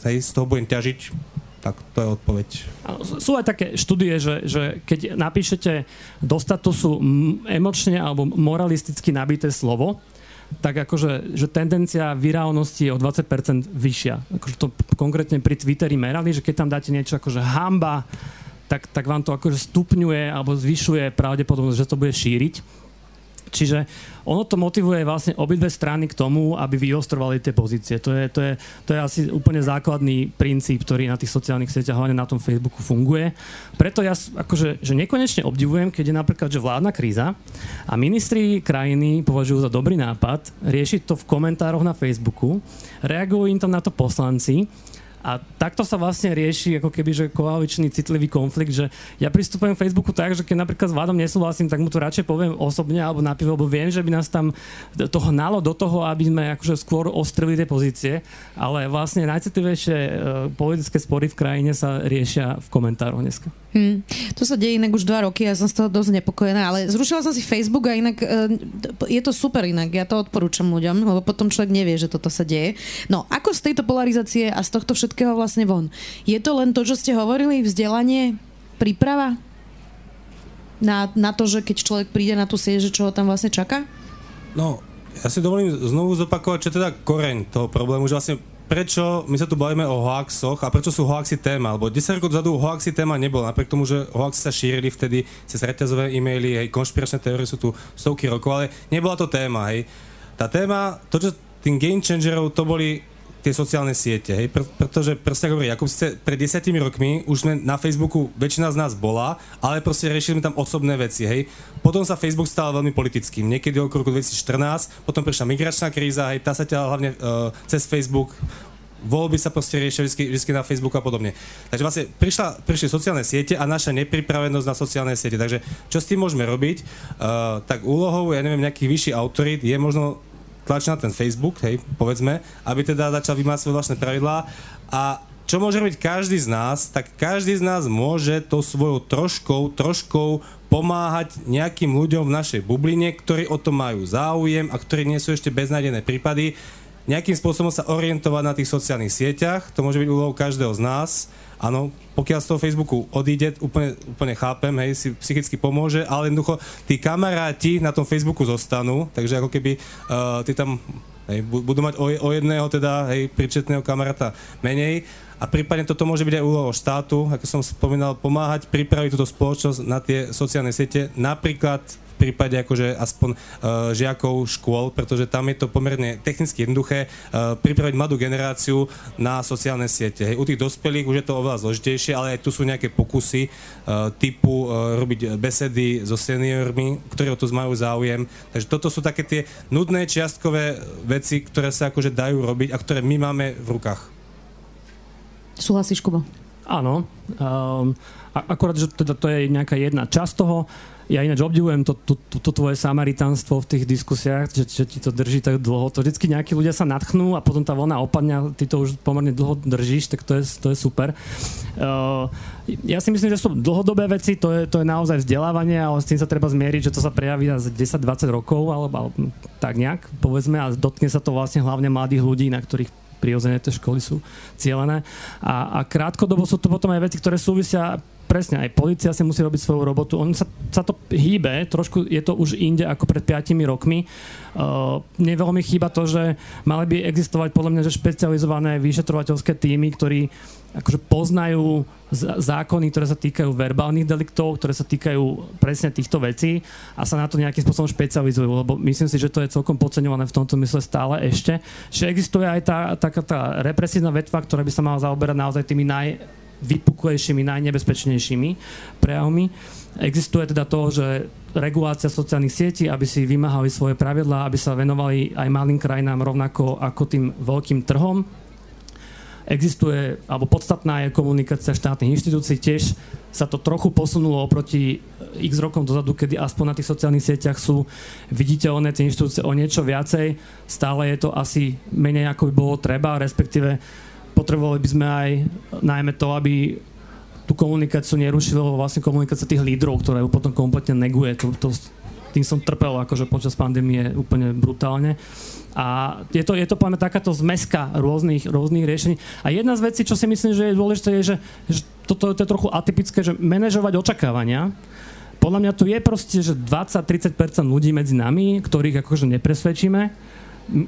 hej, z toho budem ťažiť, tak to je odpoveď. Sú aj také štúdie, že, že keď napíšete do statusu emočne alebo moralisticky nabité slovo, tak akože že tendencia virálnosti je o 20% vyššia. Akože to konkrétne pri Twitteri merali, že keď tam dáte niečo akože hamba, tak, tak vám to akože stupňuje alebo zvyšuje pravdepodobnosť, že to bude šíriť. Čiže ono to motivuje vlastne obidve strany k tomu, aby vyostrovali tie pozície. To je, to je, to je asi úplne základný princíp, ktorý na tých sociálnych sieťach, hlavne na tom Facebooku funguje. Preto ja akože, že nekonečne obdivujem, keď je napríklad že vládna kríza a ministri krajiny považujú za dobrý nápad riešiť to v komentároch na Facebooku, reagujú im tam na to poslanci a takto sa vlastne rieši ako keby, že koaličný citlivý konflikt, že ja pristupujem Facebooku tak, že keď napríklad s vládom nesúhlasím, tak mu to radšej poviem osobne alebo na lebo viem, že by nás tam to hnalo do toho, aby sme akože skôr ostrili tie pozície, ale vlastne najcitlivejšie uh, politické spory v krajine sa riešia v komentároch dneska. Hmm. To sa deje inak už dva roky, ja som z toho dosť nepokojená, ale zrušila som si Facebook a inak uh, je to super inak, ja to odporúčam ľuďom, lebo potom človek nevie, že toto sa deje. No, ako z tejto polarizácie a z tohto všetkého vlastne von? Je to len to, čo ste hovorili, vzdelanie, príprava? Na, na to, že keď človek príde na tú sieť, že čo ho tam vlastne čaká? No, ja si dovolím znovu zopakovať, čo je teda koreň toho problému, že vlastne prečo my sa tu bavíme o hoaxoch a prečo sú hoaxy téma, lebo 10 rokov dozadu hoaxy téma nebol, napriek tomu, že hoaxy sa šírili vtedy cez reťazové e-maily, hej, konšpiračné teórie sú tu stovky rokov, ale nebola to téma, hej. Tá téma, to, čo tým game changerov, to boli tie sociálne siete, hej, Pr- pretože proste hovorí, ako ste pred desiatimi rokmi už sme na Facebooku, väčšina z nás bola, ale proste riešili sme tam osobné veci, hej. Potom sa Facebook stal veľmi politickým, niekedy okolo roku 2014, potom prišla migračná kríza, hej, tá sa ťa hlavne uh, cez Facebook, voľby sa proste riešia vždy, vždy na Facebooku a podobne. Takže vlastne prišla, prišli sociálne siete a naša nepripravenosť na sociálne siete. Takže čo s tým môžeme robiť? Uh, tak úlohou, ja neviem, nejakých vyšších autorít je možno tlačiť na ten Facebook, hej, povedzme, aby teda začal vymáť svoje vlastné pravidlá. A čo môže robiť každý z nás, tak každý z nás môže to svojou troškou, troškou pomáhať nejakým ľuďom v našej bubline, ktorí o to majú záujem a ktorí nie sú ešte beznádené prípady, nejakým spôsobom sa orientovať na tých sociálnych sieťach, to môže byť úlohou každého z nás, Áno, pokiaľ z toho Facebooku odíde, úplne, úplne chápem, hej, si psychicky pomôže, ale jednoducho tí kamaráti na tom Facebooku zostanú, takže ako keby uh, tí tam hej, budú mať o, o jedného teda, hej, pričetného kamaráta menej. A prípadne toto môže byť aj úlohou štátu, ako som spomínal, pomáhať pripraviť túto spoločnosť na tie sociálne siete, napríklad prípade akože aspoň uh, žiakov škôl, pretože tam je to pomerne technicky jednoduché uh, pripraviť mladú generáciu na sociálne siete. Hej. U tých dospelých už je to oveľa zložitejšie, ale aj tu sú nejaké pokusy uh, typu uh, robiť besedy so seniormi, ktorí o to majú záujem. Takže toto sú také tie nudné čiastkové veci, ktoré sa akože dajú robiť a ktoré my máme v rukách. Súhlasíš, Kubo? Áno. Um, akorát, že teda to je nejaká jedna časť toho. Ja ináč obdivujem to, to, to, to tvoje samaritánstvo v tých diskusiách, že, že ti to drží tak dlho. To vždycky nejakí ľudia sa natchnú a potom tá vlna a ty to už pomerne dlho držíš, tak to je, to je super. Uh, ja si myslím, že sú dlhodobé veci, to je, to je naozaj vzdelávanie, ale s tým sa treba zmieriť, že to sa prejaví za 10-20 rokov, alebo, alebo tak nejak, povedzme, a dotkne sa to vlastne hlavne mladých ľudí, na ktorých prirodzené tie školy sú cieľené. A, a krátkodobo sú to potom aj veci, ktoré súvisia presne, aj policia si musí robiť svoju robotu. On sa, sa to hýbe, trošku je to už inde ako pred 5 rokmi. Uh, mne veľmi chýba to, že mali by existovať podľa mňa že špecializované vyšetrovateľské týmy, ktorí akože poznajú zákony, ktoré sa týkajú verbálnych deliktov, ktoré sa týkajú presne týchto vecí a sa na to nejakým spôsobom špecializujú, lebo myslím si, že to je celkom podceňované v tomto mysle stále ešte. Že existuje aj tá, taká tá represívna vetva, ktorá by sa mala zaoberať naozaj tými naj vypuklejšími, najnebezpečnejšími prejavmi. Existuje teda to, že regulácia sociálnych sietí, aby si vymáhali svoje pravidlá, aby sa venovali aj malým krajinám rovnako ako tým veľkým trhom. Existuje, alebo podstatná je komunikácia štátnych inštitúcií, tiež sa to trochu posunulo oproti x rokom dozadu, kedy aspoň na tých sociálnych sieťach sú viditeľné tie inštitúcie o niečo viacej. Stále je to asi menej ako by bolo treba, respektíve potrebovali by sme aj najmä to, aby tú komunikáciu nerušilo vlastne komunikácia tých lídrov, ktorá ju potom kompletne neguje. To, to, tým som trpel akože počas pandémie úplne brutálne. A je to, je to povedzme takáto zmeska rôznych, rôznych riešení. A jedna z vecí, čo si myslím, že je dôležité, je, že, že toto to je trochu atypické, že manažovať očakávania. Podľa mňa tu je proste, že 20-30% ľudí medzi nami, ktorých akože nepresvedčíme,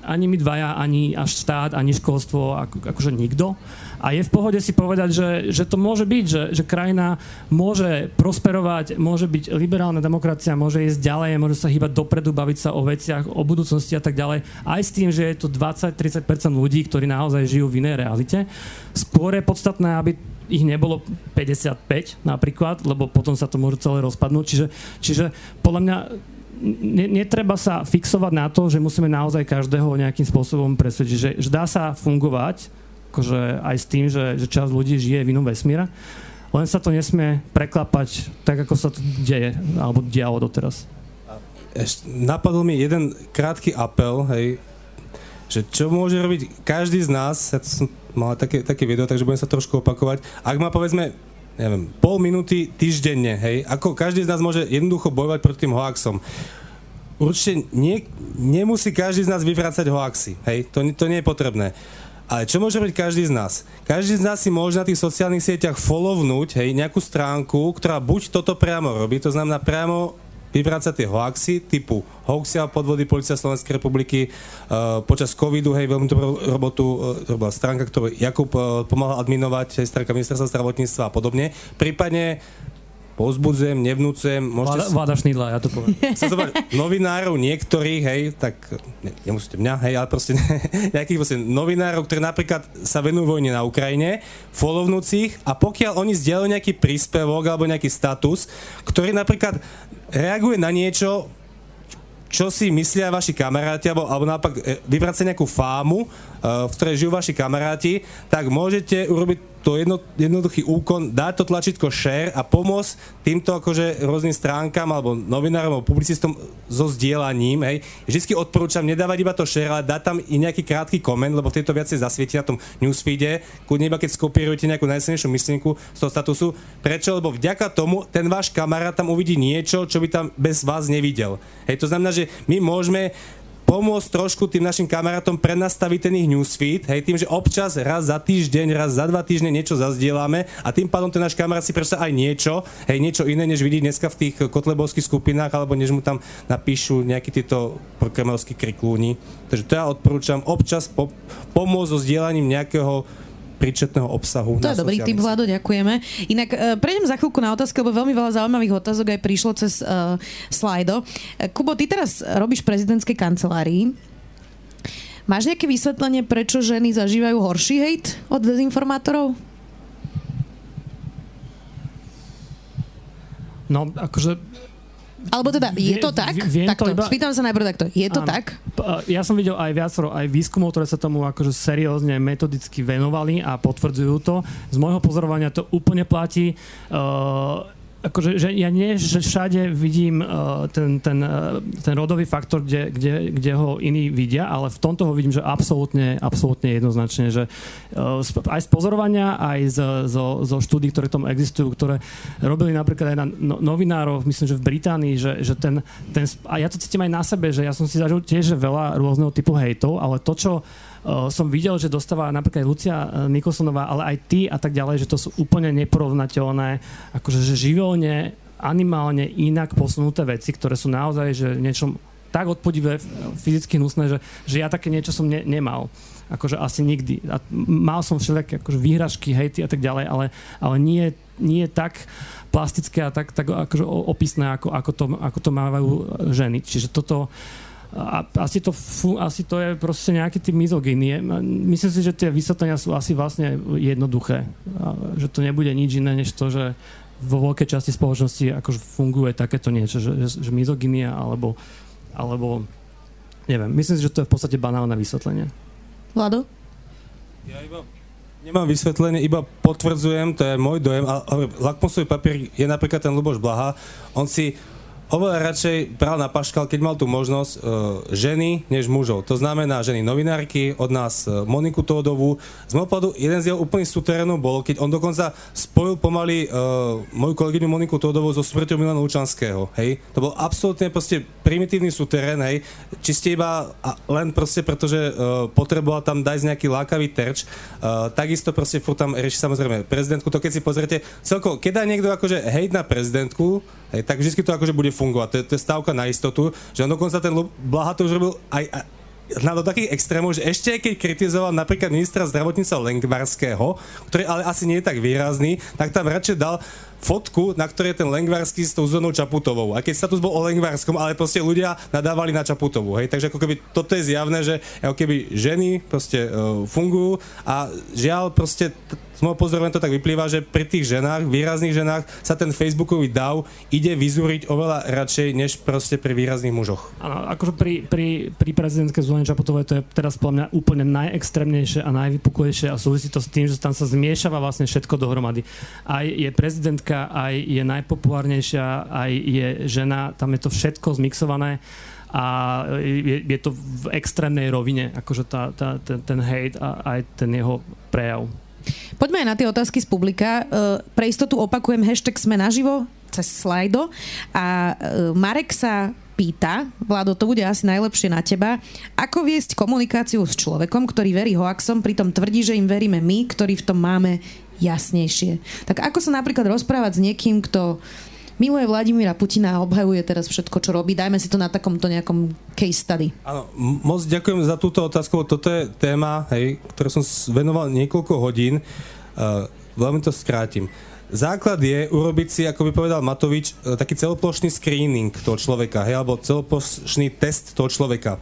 ani my dvaja, ani až štát, ani školstvo, ako, akože nikto. A je v pohode si povedať, že, že to môže byť, že, že krajina môže prosperovať, môže byť liberálna demokracia, môže ísť ďalej, môže sa hýbať dopredu, baviť sa o veciach, o budúcnosti a tak ďalej. Aj s tým, že je to 20-30% ľudí, ktorí naozaj žijú v inej realite. Skôr je podstatné, aby ich nebolo 55 napríklad, lebo potom sa to môže celé rozpadnúť. Čiže, čiže podľa mňa ne, netreba sa fixovať na to, že musíme naozaj každého nejakým spôsobom presvedčiť, že, že dá sa fungovať akože aj s tým, že, že časť ľudí žije v inom vesmíre, len sa to nesmie preklapať tak, ako sa to deje, alebo dialo doteraz. Ešte, napadol mi jeden krátky apel, hej, že čo môže robiť každý z nás, ja som mal také, také video, takže budem sa trošku opakovať, ak má povedzme neviem, pol minúty týždenne, hej, ako každý z nás môže jednoducho bojovať proti tým hoaxom. Určite nie, nemusí každý z nás vyvracať hoaxy, hej, to, to nie je potrebné. Ale čo môže robiť každý z nás? Každý z nás si môže na tých sociálnych sieťach follownúť hej, nejakú stránku, ktorá buď toto priamo robí, to znamená priamo vyvrácať tie hoaxy typu hoaxia podvody Polícia Slovenskej republiky uh, počas covidu, hej, veľmi dobrú robotu uh, robila stránka, ktorú Jakub uh, pomáhal adminovať, hej, stránka ministerstva zdravotníctva a podobne. Prípadne pozbudzujem, nevnúcujem. Môžete... Vláda, vláda šnidla, ja to poviem. Sa zobrať novinárov niektorých, hej, tak ne, nemusíte mňa, hej, ale proste nejakých proste novinárov, ktorí napríklad sa venujú vojne na Ukrajine, follownúcich a pokiaľ oni zdieľajú nejaký príspevok alebo nejaký status, ktorý napríklad reaguje na niečo, čo si myslia vaši kamaráti, alebo, alebo naopak e, vybrať sa nejakú fámu, v ktorej žijú vaši kamaráti, tak môžete urobiť to jedno, jednoduchý úkon, dať to tlačítko share a pomôcť týmto akože rôznym stránkam alebo novinárom alebo publicistom so zdieľaním, hej. Vždycky odporúčam nedávať iba to share, ale dať tam i nejaký krátky koment, lebo tieto viacej zasvieti na tom newsfeede, kľudne iba keď skopírujete nejakú najsilnejšiu myšlienku z toho statusu. Prečo? Lebo vďaka tomu ten váš kamarát tam uvidí niečo, čo by tam bez vás nevidel. Hej, to znamená, že my môžeme pomôcť trošku tým našim kamarátom prenastaviť ten ich newsfeed, hej, tým, že občas raz za týždeň, raz za dva týždne niečo zazdielame a tým pádom ten náš kamarát si predsa aj niečo, hej, niečo iné, než vidí dneska v tých kotlebovských skupinách, alebo než mu tam napíšu nejakí títo prokremelskí kriklúni. Takže to ja odporúčam občas po, pomôcť so zdieľaním nejakého príčetného obsahu. To je dobrý tip, Vlado, ďakujeme. Inak uh, prejdem za chvíľku na otázky, lebo veľmi veľa zaujímavých otázok aj prišlo cez uh, slajdo. Uh, Kubo, ty teraz robíš v prezidentskej kancelárii. Máš nejaké vysvetlenie, prečo ženy zažívajú horší hejt od dezinformátorov? No, akože alebo teda, je to tak? Viem takto, to iba... spýtam sa najprv takto. Je to Áno. tak? Ja som videl aj viacero aj výskumov, ktoré sa tomu akože seriózne metodicky venovali a potvrdzujú to. Z môjho pozorovania to úplne platí. Uh, akože, že ja nie, že všade vidím uh, ten, ten, uh, ten rodový faktor, kde, kde, kde ho iní vidia, ale v tomto ho vidím, že absolútne, absolútne jednoznačne, že uh, aj z pozorovania, aj z, zo, zo štúdí, ktoré tomu existujú, ktoré robili napríklad aj na no, novinárov, myslím, že v Británii, že, že ten, ten, a ja to cítim aj na sebe, že ja som si zažil tiež veľa rôzneho typu hejtov, ale to, čo som videl, že dostáva napríklad Lucia uh, Nikolsonová, ale aj ty a tak ďalej, že to sú úplne neporovnateľné, akože že živelne, animálne inak posunuté veci, ktoré sú naozaj, že niečom tak odpodivé, fyzicky hnusné, že, že ja také niečo som ne, nemal. Akože asi nikdy. A mal som všelijaké akože výhražky, hejty a tak ďalej, ale, ale nie, nie tak plastické a tak, tak akože opisné, ako, ako, to, ako to mávajú ženy. Čiže toto, a asi to, asi to je proste nejaký typ mizogínie. Myslím si, že tie vysvetlenia sú asi vlastne jednoduché. A že to nebude nič iné, než to, že vo veľkej časti spoločnosti akože funguje takéto niečo, že, že, že mizoginia alebo, alebo neviem. Myslím si, že to je v podstate banálne vysvetlenie. Vlado? Ja iba nemám vysvetlenie, iba potvrdzujem, to je môj dojem, ale lakmusový papier je napríklad ten Luboš Blaha, on si oveľa radšej bral na paškal, keď mal tú možnosť e, ženy než mužov. To znamená ženy novinárky, od nás e, Moniku Tódovú. Z môjho pohľadu jeden z jeho úplných suterénov bol, keď on dokonca spojil pomaly e, moju kolegyňu Moniku Tódovú so smrťou Milana Lučanského. Hej? To bol absolútne proste primitívny suterén, hej? Čiste iba a len proste, pretože e, potreboval tam dať nejaký lákavý terč. E, takisto proste furt tam rieši samozrejme prezidentku. To keď si pozrite, celko, keď dá niekto akože hejt na prezidentku, hej, tak vždy to akože bude fungovať. To je, to je stavka na istotu, že on dokonca ten Blaha to už robil aj, na do takých extrémov, že ešte keď kritizoval napríklad ministra zdravotníctva Lengvarského, ktorý ale asi nie je tak výrazný, tak tam radšej dal fotku, na ktorej ten Lengvarský s tou Zonou Čaputovou. A keď status bol o Lengvarskom, ale proste ľudia nadávali na Čaputovú. Hej? Takže ako keby toto je zjavné, že ako keby ženy proste uh, fungujú a žiaľ proste t- z môjho pozorovania to tak vyplýva, že pri tých ženách, výrazných ženách sa ten facebookový dav ide vyzúriť oveľa radšej, než proste pri výrazných mužoch. Áno, akože pri, pri, pri prezidentke Zuzane Čaputovej to je teraz podľa mňa úplne najextrémnejšie a najvypuklejšie a súvisí to s tým, že tam sa zmiešava vlastne všetko dohromady. Aj je prezidentka, aj je najpopulárnejšia, aj je žena, tam je to všetko zmixované a je, je to v extrémnej rovine, akože tá, tá, ten, ten hate a aj ten jeho prejav. Poďme aj na tie otázky z publika. E, pre istotu opakujem hashtag sme naživo cez slajdo a e, Marek sa pýta, Vlado, to bude asi najlepšie na teba, ako viesť komunikáciu s človekom, ktorý verí hoaxom, pritom tvrdí, že im veríme my, ktorí v tom máme jasnejšie. Tak ako sa napríklad rozprávať s niekým, kto miluje Vladimíra Putina a obhajuje teraz všetko, čo robí. Dajme si to na takomto nejakom case study. Áno, moc ďakujem za túto otázku. Toto je téma, hej, ktoré som venoval niekoľko hodín. Uh, veľmi to skrátim. Základ je urobiť si, ako by povedal Matovič, e, taký celoplošný screening toho človeka, hej, alebo celoplošný test toho človeka.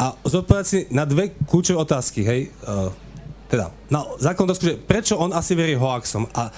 A zodpovedať si na dve kľúčové otázky, hej, uh, teda, na základnú otázku, že prečo on asi verí hoaxom a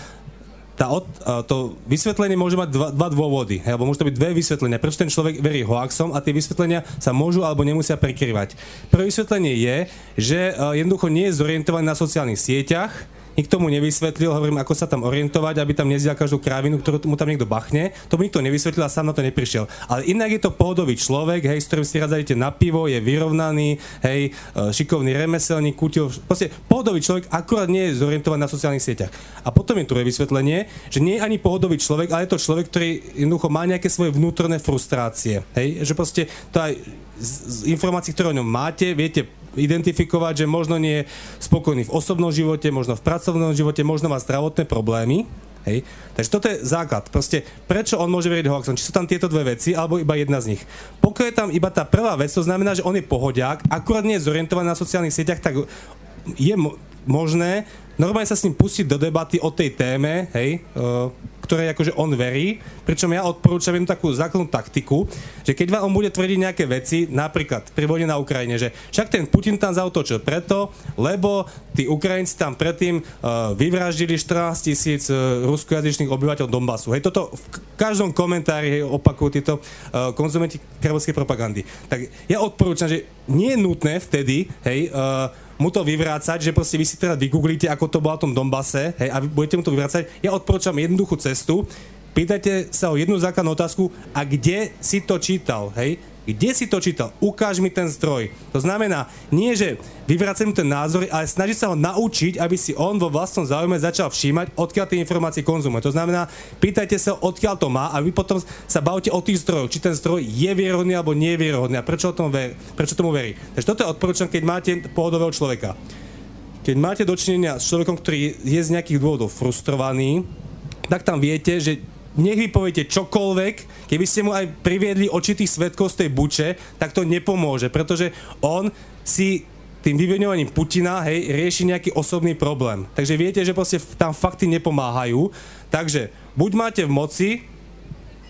tá od, to vysvetlenie môže mať dva, dva dôvody, alebo môže to byť dve vysvetlenia. Prečo ten človek verí hoaxom a tie vysvetlenia sa môžu alebo nemusia prekrývať. Prvé vysvetlenie je, že jednoducho nie je zorientovaný na sociálnych sieťach, nikto mu nevysvetlil, hovorím, ako sa tam orientovať, aby tam nezdial každú krávinu, ktorú mu tam niekto bachne. To mu nikto nevysvetlil a sám na to neprišiel. Ale inak je to pohodový človek, hej, s ktorým si raz na pivo, je vyrovnaný, hej, e, šikovný remeselník, kutil, proste pohodový človek, akurát nie je zorientovaný na sociálnych sieťach. A potom je druhé vysvetlenie, že nie je ani pohodový človek, ale je to človek, ktorý jednoducho má nejaké svoje vnútorné frustrácie. Hej, že proste to aj z, z informácií, ktoré o ňom máte, viete identifikovať, že možno nie je spokojný v osobnom živote, možno v pracovnom živote, možno má zdravotné problémy. Hej. Takže toto je základ. Proste, prečo on môže veriť hoaxom? Či sú tam tieto dve veci, alebo iba jedna z nich. Pokiaľ je tam iba tá prvá vec, to znamená, že on je pohodiak, akurát nie je zorientovaný na sociálnych sieťach, tak je mo- možné normálne sa s ním pustiť do debaty o tej téme, hej, uh, ktorej akože on verí, pričom ja odporúčam jednu takú základnú taktiku, že keď vám on bude tvrdiť nejaké veci, napríklad pri vojne na Ukrajine, že však ten Putin tam zautočil preto, lebo tí Ukrajinci tam predtým uh, vyvraždili 14 tisíc uh, ruskojazyčných obyvateľov Donbasu. Hej, toto v každom komentári hej, opakujú títo uh, konzumenti kremlskej propagandy. Tak ja odporúčam, že nie je nutné vtedy, hej, uh, mu to vyvrácať, že proste vy si teda vygooglíte, ako to bolo v tom Donbase, hej, a vy budete mu to vyvrácať. Ja odporúčam jednoduchú cestu, pýtajte sa o jednu základnú otázku, a kde si to čítal, hej? Kde si to čítal? Ukáž mi ten zdroj. To znamená, nie že vyvracať mu ten názor, ale snaží sa ho naučiť, aby si on vo vlastnom záujme začal všímať, odkiaľ tie informácie konzumuje. To znamená, pýtajte sa, odkiaľ to má a vy potom sa bavte o tých zdrojoch, či ten zdroj je vierohodný alebo nie je vierohodný a prečo, o tom ver, prečo tomu verí. Takže toto je odporúčam, keď máte pohodového človeka. Keď máte dočinenia s človekom, ktorý je z nejakých dôvodov frustrovaný, tak tam viete, že nech vy poviete čokoľvek, keby ste mu aj priviedli očitých svetkov z tej buče, tak to nepomôže, pretože on si tým vyvenovaním Putina, hej, rieši nejaký osobný problém. Takže viete, že proste tam fakty nepomáhajú. Takže buď máte v moci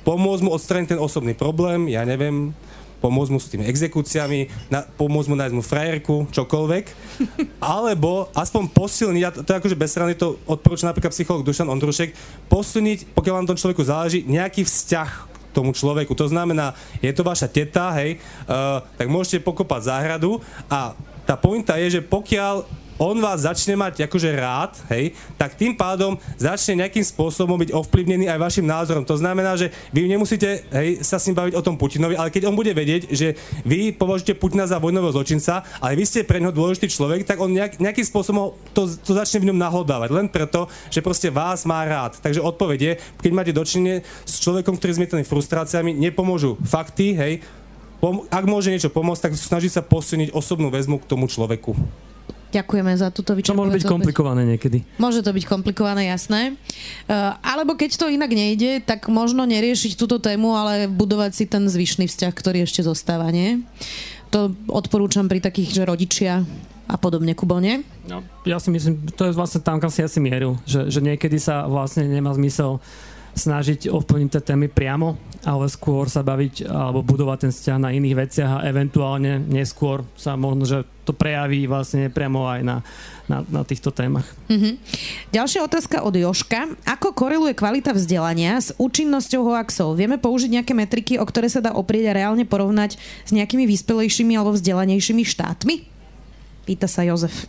pomôcť mu odstraniť ten osobný problém, ja neviem, pomôcť mu s tými exekúciami, na, pomôcť mu nájsť mu frajerku, čokoľvek, alebo aspoň posilniť, a to, to je akože bez strany, to odporúča napríklad psycholog Dušan Ondrušek, posilniť, pokiaľ vám tom človeku záleží, nejaký vzťah tomu človeku. To znamená, je to vaša teta, hej, uh, tak môžete pokopať záhradu a tá pointa je, že pokiaľ on vás začne mať akože rád, hej, tak tým pádom začne nejakým spôsobom byť ovplyvnený aj vašim názorom. To znamená, že vy nemusíte hej, sa s ním baviť o tom Putinovi, ale keď on bude vedieť, že vy považujete Putina za vojnového zločinca, ale vy ste pre neho dôležitý človek, tak on nejak, nejakým spôsobom to, to začne v ňom nahodávať. Len preto, že proste vás má rád. Takže odpovede, keď máte dočinenie s človekom, ktorý zmietaný frustráciami, nepomôžu fakty, hej, ak môže niečo pomôcť, tak snaží sa posilniť osobnú väzmu k tomu človeku. Ďakujeme za túto vyčerpávajúcu To môže byť komplikované niekedy. Môže to byť komplikované, jasné. Uh, alebo keď to inak nejde, tak možno neriešiť túto tému, ale budovať si ten zvyšný vzťah, ktorý ešte zostáva, nie? To odporúčam pri takých, že rodičia a podobne, Kubo, nie? No, ja si myslím, to je vlastne tam, kam si asi mieril, že, že niekedy sa vlastne nemá zmysel snažiť ovplyvniť tie témy priamo, ale skôr sa baviť alebo budovať ten vzťah na iných veciach a eventuálne neskôr sa možno, že to prejaví vlastne priamo aj na, na, na týchto témach. Mm-hmm. Ďalšia otázka od Joška. Ako koreluje kvalita vzdelania s účinnosťou hoaxov? Vieme použiť nejaké metriky, o ktoré sa dá oprieť a reálne porovnať s nejakými vyspelejšími alebo vzdelanejšími štátmi? Pýta sa Jozef.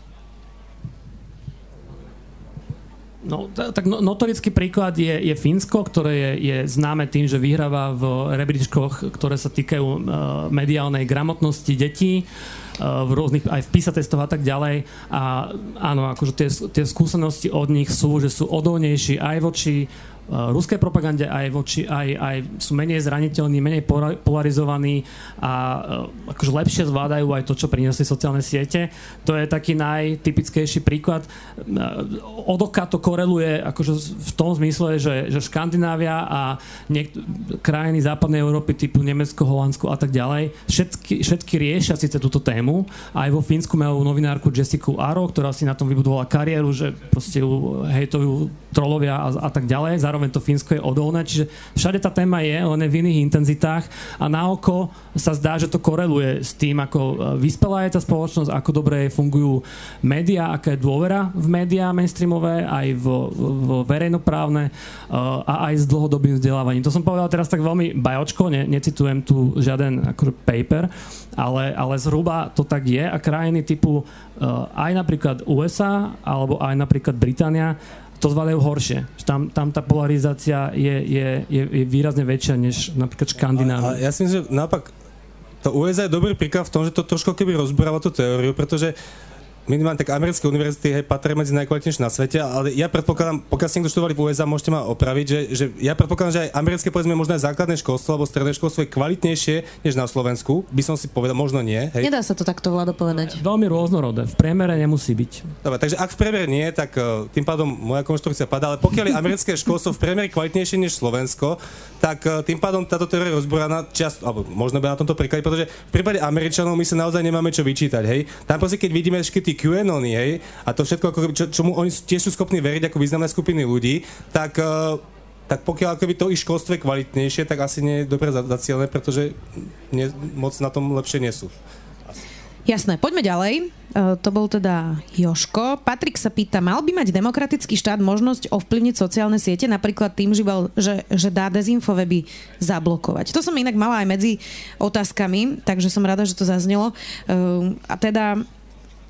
No, tak no, notorický príklad je, je Fínsko, ktoré je, je známe tým, že vyhráva v rebríčkoch, ktoré sa týkajú uh, mediálnej gramotnosti detí uh, v rôznych, aj v PISA testoch a tak ďalej. A áno, akože tie, tie skúsenosti od nich sú, že sú odolnejší aj voči ruskej propagande aj voči, aj, aj sú menej zraniteľní, menej polarizovaní a uh, akože lepšie zvládajú aj to, čo priniesli sociálne siete. To je taký najtypickejší príklad. Uh, odoka to koreluje akože v tom zmysle, že, že Škandinávia a niek- krajiny západnej Európy typu Nemecko, Holandsko a tak ďalej, všetky, všetky riešia síce túto tému. Aj vo Fínsku majú novinárku Jessica Aro, ktorá si na tom vybudovala kariéru, že proste ju hejtujú trolovia a, a tak ďalej. Zároveň zároveň to Fínsko je odolné, čiže všade tá téma je, len v iných intenzitách a na oko sa zdá, že to koreluje s tým, ako e, vyspelá je tá spoločnosť, ako dobre fungujú médiá, aká je dôvera v médiá mainstreamové, aj v, v verejnoprávne e, a aj s dlhodobým vzdelávaním. To som povedal teraz tak veľmi bajočko, ne, necitujem tu žiaden akože paper, ale, ale zhruba to tak je a krajiny typu uh, aj napríklad USA alebo aj napríklad Británia to zvládajú horšie. Tam, tam tá polarizácia je, je, je, je výrazne väčšia než napríklad Škandinávia. Ja si myslím, že naopak to USA je dobrý príklad v tom, že to trošku keby rozbráva tú teóriu, pretože minimálne tak americké univerzity hej, patria medzi najkvalitnejšie na svete, ale ja predpokladám, pokiaľ ste niekto študovali v USA, môžete ma opraviť, že, že ja predpokladám, že aj americké povedzme možno aj základné školstvo alebo stredné školstvo je kvalitnejšie než na Slovensku. By som si povedal, možno nie. Hej. Nedá sa to takto vládo povedať. Veľmi rôznorodé. V priemere nemusí byť. Dobre, takže ak v priemere nie, tak uh, tým pádom moja konštrukcia padá, ale pokiaľ je americké školstvo v priemere kvalitnejšie než Slovensko, tak uh, tým pádom táto teória je rozboraná čas, alebo možno by na tomto príklade, pretože v prípade Američanov my sa naozaj nemáme čo vyčítať, hej. Tam proste, keď vidíme všetky tie QAnony, hej, a to všetko, ako, čo, čomu oni tiež sú schopní veriť ako významné skupiny ľudí, tak uh, tak pokiaľ akoby to ich školstvo je kvalitnejšie, tak asi nie je dobre zacielené, pretože nie, moc na tom lepšie nie sú. Jasné, poďme ďalej. E, to bol teda Joško. Patrik sa pýta, mal by mať demokratický štát možnosť ovplyvniť sociálne siete, napríklad tým, že, bol, že, že dá dezinfoveby zablokovať. To som inak mala aj medzi otázkami, takže som rada, že to zaznelo. E, a teda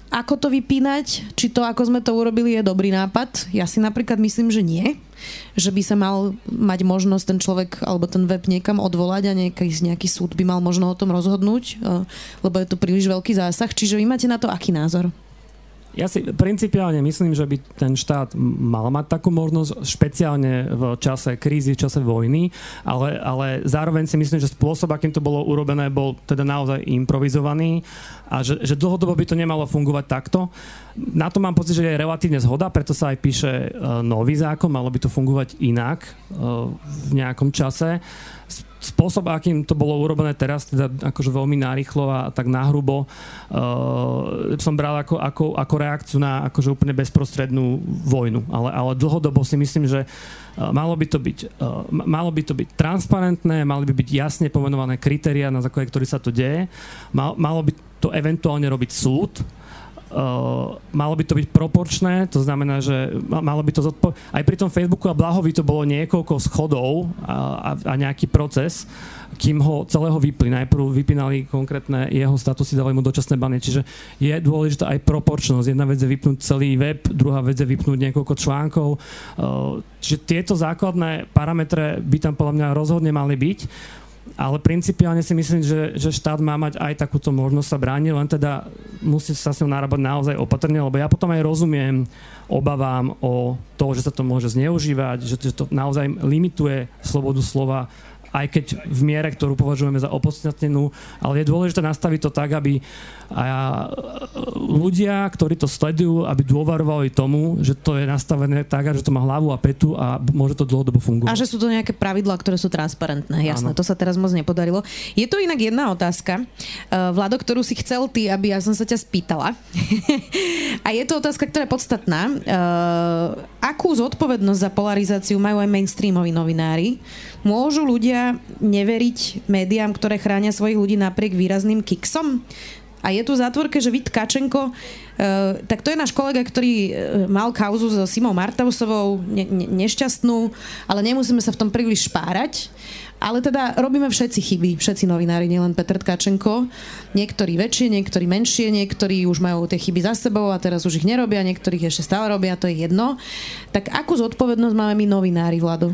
ako to vypínať, či to, ako sme to urobili, je dobrý nápad. Ja si napríklad myslím, že nie. Že by sa mal mať možnosť ten človek alebo ten web niekam odvolať a nejaký, nejaký súd by mal možno o tom rozhodnúť, eh, lebo je to príliš veľký zásah. Čiže vy máte na to aký názor? Ja si principiálne myslím, že by ten štát mal mať takú možnosť, špeciálne v čase krízy, v čase vojny, ale, ale zároveň si myslím, že spôsob, akým to bolo urobené, bol teda naozaj improvizovaný a že, že dlhodobo by to nemalo fungovať takto. Na to mám pocit, že je relatívne zhoda, preto sa aj píše e, nový zákon, malo by to fungovať inak e, v nejakom čase spôsob, akým to bolo urobené teraz, teda akože veľmi narýchlo a tak nahrubo, uh, som bral ako, ako, ako reakciu na akože úplne bezprostrednú vojnu. Ale, ale dlhodobo si myslím, že uh, malo by to byť, uh, malo by to byť transparentné, mali by byť jasne pomenované kritéria, na základe ktorých sa to deje. Mal, malo by to eventuálne robiť súd, Uh, malo by to byť proporčné, to znamená, že malo by to zodpo- aj pri tom Facebooku a Blahovi to bolo niekoľko schodov a, a, a nejaký proces, kým ho celého vypli. Najprv vypínali konkrétne jeho statusy, dali mu dočasné bany. Čiže je dôležitá aj proporčnosť. Jedna vec je vypnúť celý web, druhá vec je vypnúť niekoľko článkov. Uh, čiže tieto základné parametre by tam podľa mňa rozhodne mali byť ale principiálne si myslím, že, že štát má mať aj takúto možnosť sa brániť, len teda musí sa s ňou narábať naozaj opatrne, lebo ja potom aj rozumiem obavám o to, že sa to môže zneužívať, že, že to naozaj limituje slobodu slova aj keď v miere, ktorú považujeme za opodstatnenú, ale je dôležité nastaviť to tak, aby ľudia, ktorí to sledujú, aby dôverovali tomu, že to je nastavené tak, že to má hlavu a petu a môže to dlhodobo fungovať. A že sú to nejaké pravidlá, ktoré sú transparentné. Jasné, to sa teraz moc nepodarilo. Je tu inak jedna otázka, uh, Vlado, ktorú si chcel ty, aby ja som sa ťa spýtala. a je to otázka, ktorá je podstatná. Uh, akú zodpovednosť za polarizáciu majú aj mainstreamoví novinári? Môžu ľudia neveriť médiám, ktoré chránia svojich ľudí napriek výrazným kiksom? A je tu zátvorke, že Vít Kačenko, uh, tak to je náš kolega, ktorý uh, mal kauzu so Simou Martausovou, ne, ne, nešťastnú, ale nemusíme sa v tom príliš špárať. Ale teda robíme všetci chyby, všetci novinári, nielen Petr Tkačenko. Niektorí väčšie, niektorí menšie, niektorí už majú tie chyby za sebou a teraz už ich nerobia, niektorých ešte stále robia, to je jedno. Tak akú zodpovednosť máme my novinári, Vlado?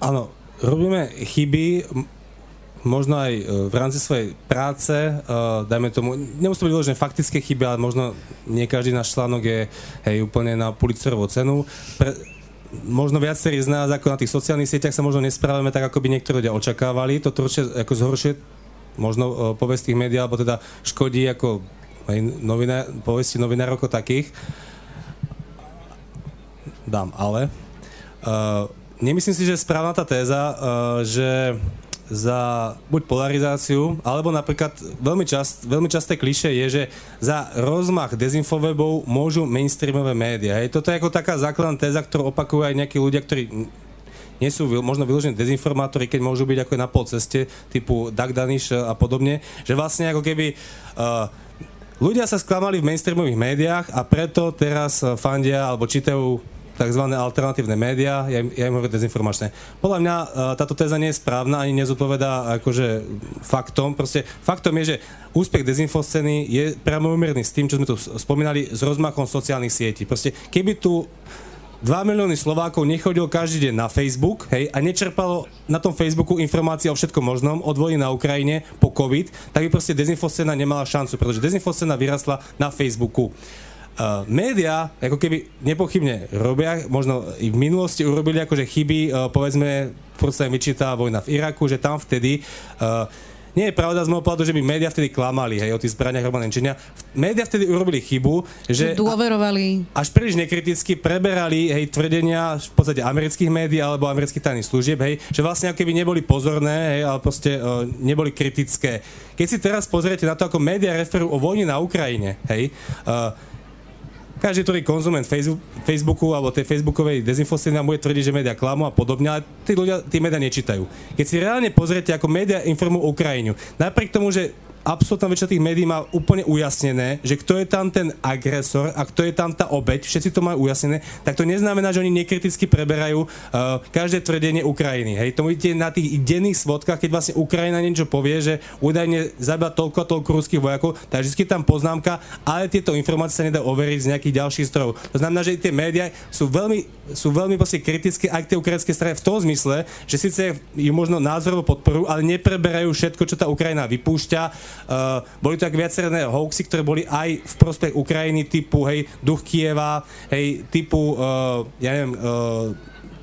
Áno, robíme chyby, možno aj e, v rámci svojej práce, uh, dajme tomu, nemusí to byť vyložené faktické chyby, ale možno nie každý náš článok je hej, úplne na Pulitzerovú cenu. Pre, možno viacerí z nás ako na tých sociálnych sieťach sa možno nesprávame tak, ako by niektorí ľudia očakávali. To určite ako zhoršuje možno uh, povesť tých médií, alebo teda škodí ako aj novinár, povesti novinárov ako takých. Dám ale. Uh, nemyslím si, že je správna tá téza, uh, že za buď polarizáciu, alebo napríklad veľmi, čast, veľmi časté kliše je, že za rozmach dezinfowebov môžu mainstreamové médiá. Hej. Toto je ako taká základná téza, ktorú opakujú aj nejakí ľudia, ktorí nie sú možno vyložené dezinformátori, keď môžu byť ako na polceste, typu Doug Danish a podobne, že vlastne ako keby uh, ľudia sa sklamali v mainstreamových médiách a preto teraz fandia alebo čítajú tzv. alternatívne médiá, ja, ja im hovorím dezinformačné. Podľa mňa uh, táto téza nie je správna, ani nezodpovedá akože faktom. Proste faktom je, že úspech dezinfoscény je priamo umerný s tým, čo sme tu spomínali, s rozmachom sociálnych sietí. Proste keby tu 2 milióny Slovákov nechodil každý deň na Facebook hej, a nečerpalo na tom Facebooku informácie o všetkom možnom, od vojny na Ukrajine po COVID, tak by proste dezinfoscéna nemala šancu, pretože dezinfoscéna vyrastla na Facebooku. Uh, média, ako keby nepochybne robia, možno i v minulosti urobili akože chyby, uh, povedzme, furt sa im vyčíta vojna v Iraku, že tam vtedy uh, nie je pravda z môjho pohľadu, že by médiá vtedy klamali hej, o tých zbraniach hromadného čenia. Média vtedy urobili chybu, že dôverovali. až príliš nekriticky preberali hej, tvrdenia v podstate amerických médií alebo amerických tajných služieb, hej, že vlastne ako keby neboli pozorné, hej, ale proste uh, neboli kritické. Keď si teraz pozriete na to, ako médiá referujú o vojne na Ukrajine, hej, uh, každý, ktorý konzument Facebooku alebo tej facebookovej dezinfosty nám bude tvrdiť, že médiá klamú a podobne, ale tí ľudia tí médiá nečítajú. Keď si reálne pozriete, ako médiá informujú Ukrajinu, napriek tomu, že absolútna väčšina tých médií má úplne ujasnené, že kto je tam ten agresor a kto je tam tá obeď, všetci to majú ujasnené, tak to neznamená, že oni nekriticky preberajú uh, každé tvrdenie Ukrajiny. Hej, to vidíte na tých denných svodkách, keď vlastne Ukrajina niečo povie, že údajne zabia toľko a toľko ruských vojakov, tak vždy tam poznámka, ale tieto informácie sa nedá overiť z nejakých ďalších strojov. To znamená, že tie médiá sú veľmi, sú veľmi kritické aj k tej ukrajinskej strane v tom zmysle, že síce ju možno názorovo podporujú, ale nepreberajú všetko, čo tá Ukrajina vypúšťa, Uh, boli to tak viaceré hoaxy, ktoré boli aj v prospech Ukrajiny typu, hej, duch Kieva, hej, typu, uh, ja neviem, uh,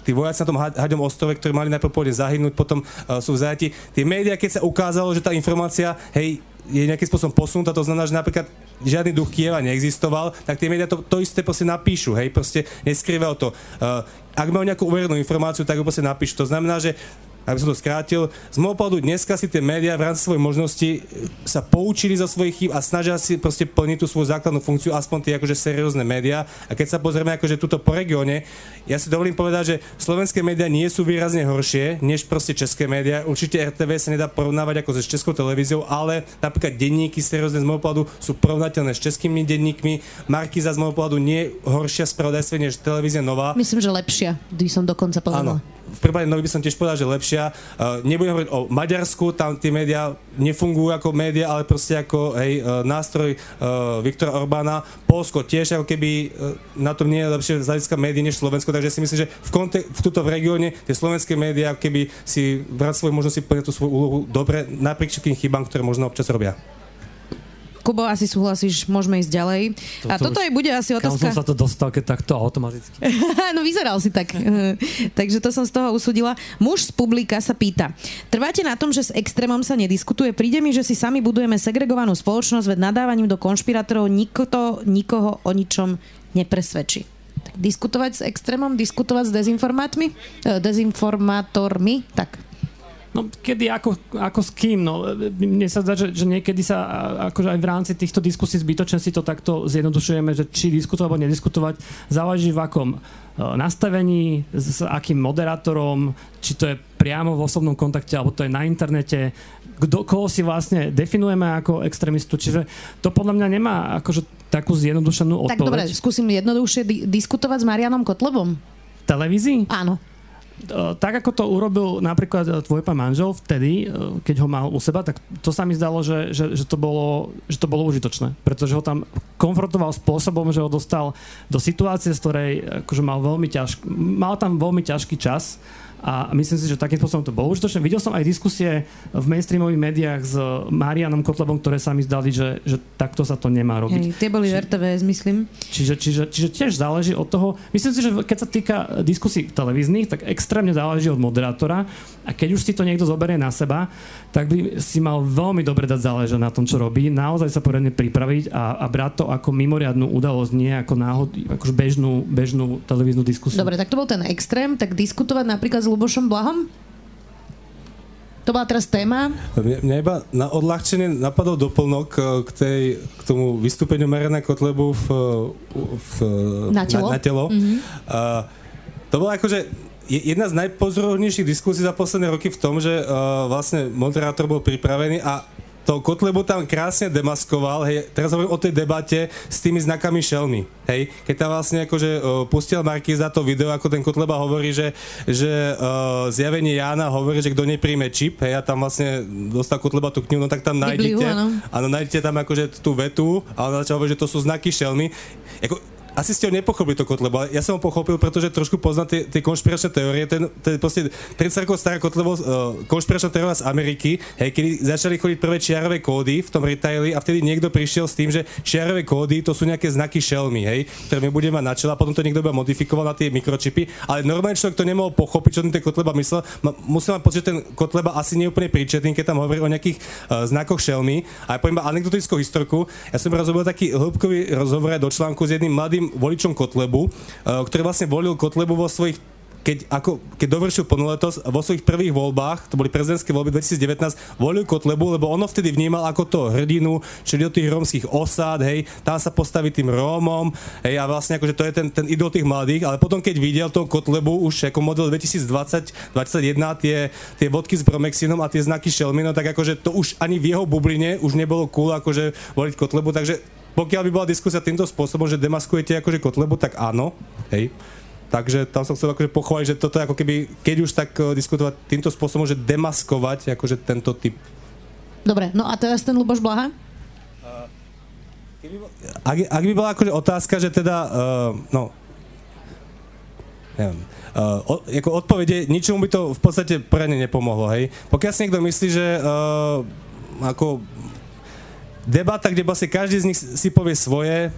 tí vojaci na tom haďom ostrove, ktorí mali najprv pôjde zahynúť, potom uh, sú v zajati. Tie médiá, keď sa ukázalo, že tá informácia, hej, je nejakým spôsobom posunutá, to znamená, že napríklad žiadny duch Kieva neexistoval, tak tie médiá to, to isté proste napíšu, hej, proste neskrývajú to. Uh, ak majú nejakú uverenú informáciu, tak ju proste napíšu. To znamená, že aby som to skrátil, z môjho pohľadu dneska si tie médiá v rámci svojej možnosti sa poučili za svojich chýb a snažia si proste plniť tú svoju základnú funkciu, aspoň tie akože seriózne médiá. A keď sa pozrieme akože túto po regióne, ja si dovolím povedať, že slovenské médiá nie sú výrazne horšie než proste české médiá. Určite RTV sa nedá porovnávať ako s českou televíziou, ale napríklad denníky seriózne z môjho pohľadu sú porovnateľné s českými denníkmi. Markiza z môjho pohľadu nie je horšia spravodajstvo než televízia Nová. Myslím, že lepšia, by som dokonca povedala. Áno v prípade nových by som tiež povedal, že lepšia. Uh, nebudem hovoriť o Maďarsku, tam tie médiá nefungujú ako médiá, ale proste ako hej, uh, nástroj uh, Viktora Orbána. Polsko tiež ako keby na tom nie je lepšie z hľadiska médií než Slovensko, takže si myslím, že v, kontek- v tuto v regióne tie slovenské médiá keby si v rámci svojej možnosti plnia tú svoju úlohu dobre, napriek všetkým chybám, ktoré možno občas robia. Kubo, asi súhlasíš, môžeme ísť ďalej. Toto a toto aj bude asi Kam otázka. som sa to dostal, keď takto automaticky. no vyzeral si tak. Takže to som z toho usudila. Muž z publika sa pýta. Trváte na tom, že s extrémom sa nediskutuje? Príde mi, že si sami budujeme segregovanú spoločnosť, veď nadávaním do konšpirátorov nikto, nikoho o ničom nepresvedčí. Tak diskutovať s extrémom, diskutovať s dezinformátmi, eh, dezinformátormi, tak. No kedy, ako, ako s kým? No, mne sa zdá, že, že niekedy sa akože aj v rámci týchto diskusí zbytočne si to takto zjednodušujeme, že či diskutovať alebo nediskutovať, záleží v akom e, nastavení, s, akým moderátorom, či to je priamo v osobnom kontakte, alebo to je na internete, kdo, koho si vlastne definujeme ako extrémistu. Čiže to podľa mňa nemá akože takú zjednodušenú Tak dobre, odpoveď. skúsim jednoduchšie di- diskutovať s Marianom Kotlebom. V televízii? Áno. E, tak ako to urobil napríklad e, tvoj pán manžel vtedy, e, keď ho mal u seba, tak to sa mi zdalo, že, že, že, to, bolo, že to bolo užitočné. Pretože ho tam konfrontoval spôsobom, že ho dostal do situácie, z ktorej akože mal veľmi ťažký, mal tam veľmi ťažký čas a myslím si, že takým spôsobom to bolo užitočné. Videl som aj diskusie v mainstreamových médiách s Marianom Kotlebom, ktoré sa mi zdali, že, že takto sa to nemá robiť. Hej, tie boli v RTVS, myslím. Čiže, čiže, čiže tiež záleží od toho, myslím si, že keď sa týka diskusí televíznych, tak extrémne záleží od moderátora a keď už si to niekto zoberie na seba, tak by si mal veľmi dobre dať záležať na tom, čo robí, naozaj sa poriadne pripraviť a, a brať to ako mimoriadnú udalosť, nie ako náhod, akože bežnú, bežnú televíznu diskusiu. Dobre, tak to bol ten extrém, tak diskutovať napríklad s Lubošom Blahom? To bola teraz téma. Mňa iba na odľahčenie napadol doplnok eh, k, tej, k tomu vystúpeniu Mariana Kotlebu v, v, Na telo. Na, na telo. Mm-hmm. Uh, to bola akože je- jedna z najpozorovnejších diskusí za posledné roky v tom, že uh, vlastne moderátor bol pripravený a to Kotlebu tam krásne demaskoval, hej, teraz hovorím o tej debate s tými znakami šelmy, hej, keď tam vlastne akože uh, pustil Markiza to video, ako ten Kotleba hovorí, že, že uh, zjavenie Jána hovorí, že kto nepríjme čip, hej, a tam vlastne dostal Kotleba tú knihu, no tak tam nájdete, áno. áno, nájdete tam akože tú vetu, a on začal hovoriť, že to sú znaky šelmy. Ako, asi ste ho nepochopili to Kotlebo, ja som ho pochopil, pretože trošku poznám tie, tie konšpiračné teórie, ten, ten proste 30 rokov stará Kotlebo, uh, konšpiračná teória z Ameriky, hej, kedy začali chodiť prvé čiarové kódy v tom retaili a vtedy niekto prišiel s tým, že čiarové kódy to sú nejaké znaky šelmy, hej, ktoré my budeme mať na čele a potom to niekto iba modifikoval na tie mikročipy, ale normálny človek to nemohol pochopiť, čo ten Kotleba myslel. Ma, musím vám pocit, že ten Kotleba asi nie príčetný, keď tam hovorí o nejakých uh, znakoch šelmy. A ja poviem anekdotickú historku. Ja som raz robil taký hĺbkový rozhovor do článku s jedným mladým voličom Kotlebu, uh, ktorý vlastne volil Kotlebu vo svojich keď, ako, keď dovršil plnoletosť vo svojich prvých voľbách, to boli prezidentské voľby 2019, volil Kotlebu, lebo ono vtedy vnímal ako to hrdinu, čiže do tých rómskych osád, hej, tam sa postaví tým Rómom, hej, a vlastne akože to je ten, ten idol tých mladých, ale potom keď videl toho Kotlebu už ako model 2020-2021, tie, tie vodky s Bromexinom a tie znaky Shelmy, no tak akože to už ani v jeho bubline už nebolo cool akože voliť Kotlebu, takže pokiaľ by bola diskusia týmto spôsobom, že demaskujete akože Kotlebu, tak áno, hej. Takže tam som chcel akože pochváliť, že toto je ako keby, keď už tak eh, diskutovať týmto spôsobom, že demaskovať akože tento typ. Dobre, no a teraz ten Luboš Blaha? Ak, ak by bola akože otázka, že teda, uh, no, neviem, uh, o, ako odpovede, ničomu by to v podstate poriadne nepomohlo, hej. Pokiaľ si niekto myslí, že uh, ako debata, kde vlastne každý z nich si povie svoje,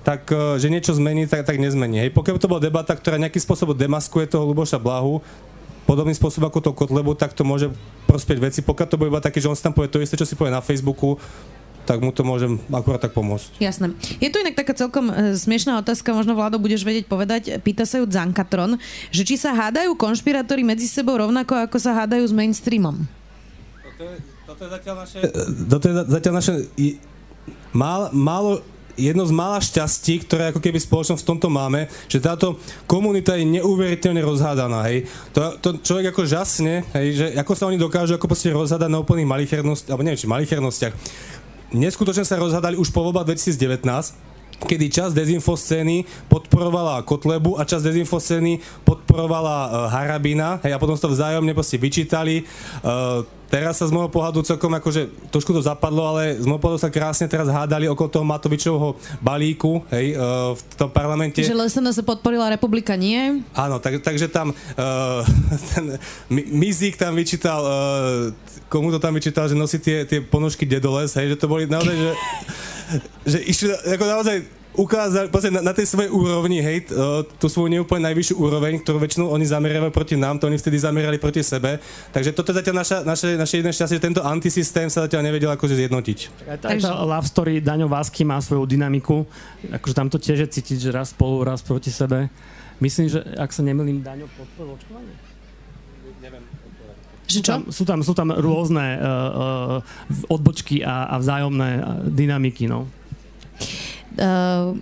tak uh, že niečo zmení, tak, tak nezmení. Hej. Pokiaľ to bola debata, ktorá nejakým spôsobom demaskuje toho Luboša Blahu, podobným spôsobom ako to Kotlebu, tak to môže prospieť veci. Pokiaľ to bude iba také, že on si tam povie to isté, čo si povie na Facebooku, tak mu to môžem akurát tak pomôcť. Jasné. Je tu inak taká celkom e, smiešná otázka, možno Vlado budeš vedieť povedať. Pýta sa ju Zankatron, že či sa hádajú konšpirátori medzi sebou rovnako, ako sa hádajú s mainstreamom. Toto je zatiaľ naše... Toto je za- zatiaľ naše... i- Málo, jedno z mála šťastí, ktoré ako keby spoločnosť v tomto máme, že táto komunita je neuveriteľne rozhádaná, hej. To, to človek ako žasne, hej, že ako sa oni dokážu ako proste rozhádať na úplných malichernostiach, alebo neviem, či malichernostiach. Neskutočne sa rozhádali už po voľbách 2019, kedy časť dezinfoscény podporovala Kotlebu a časť dezinfoscény podporovala uh, Harabina, hej, a potom sa to vzájomne proste vyčítali. Uh, teraz sa z môjho pohľadu celkom akože trošku to zapadlo, ale z môjho pohľadu sa krásne teraz hádali okolo toho Matovičovho balíku, hej, uh, v tom parlamente. Že SNS podporila republika nie? Áno, tak, takže tam uh, ten Mi- Mizik tam vyčítal, uh, komu to tam vyčítal, že nosí tie, tie ponožky dedoles, hej, že to boli naozaj, že že išli ako naozaj ukázali na, na tej svojej úrovni, hej, tú svoju neúplne najvyššiu úroveň, ktorú väčšinou oni zameriavajú proti nám, to oni vtedy zamerali proti sebe. Takže toto je zatiaľ naša, naše, naše jedné šťastie, že tento antisystém sa zatiaľ nevedel akože zjednotiť. Tá, tá love story Daňo Vásky má svoju dynamiku, akože tam to tiež je cítiť, že raz spolu, raz proti sebe. Myslím, že ak sa nemýlim, Daňo podporil očkovanie? Neviem. Sú tam, sú, tam, sú tam rôzne uh, uh, odbočky a, a vzájomné dynamiky, no. Uh,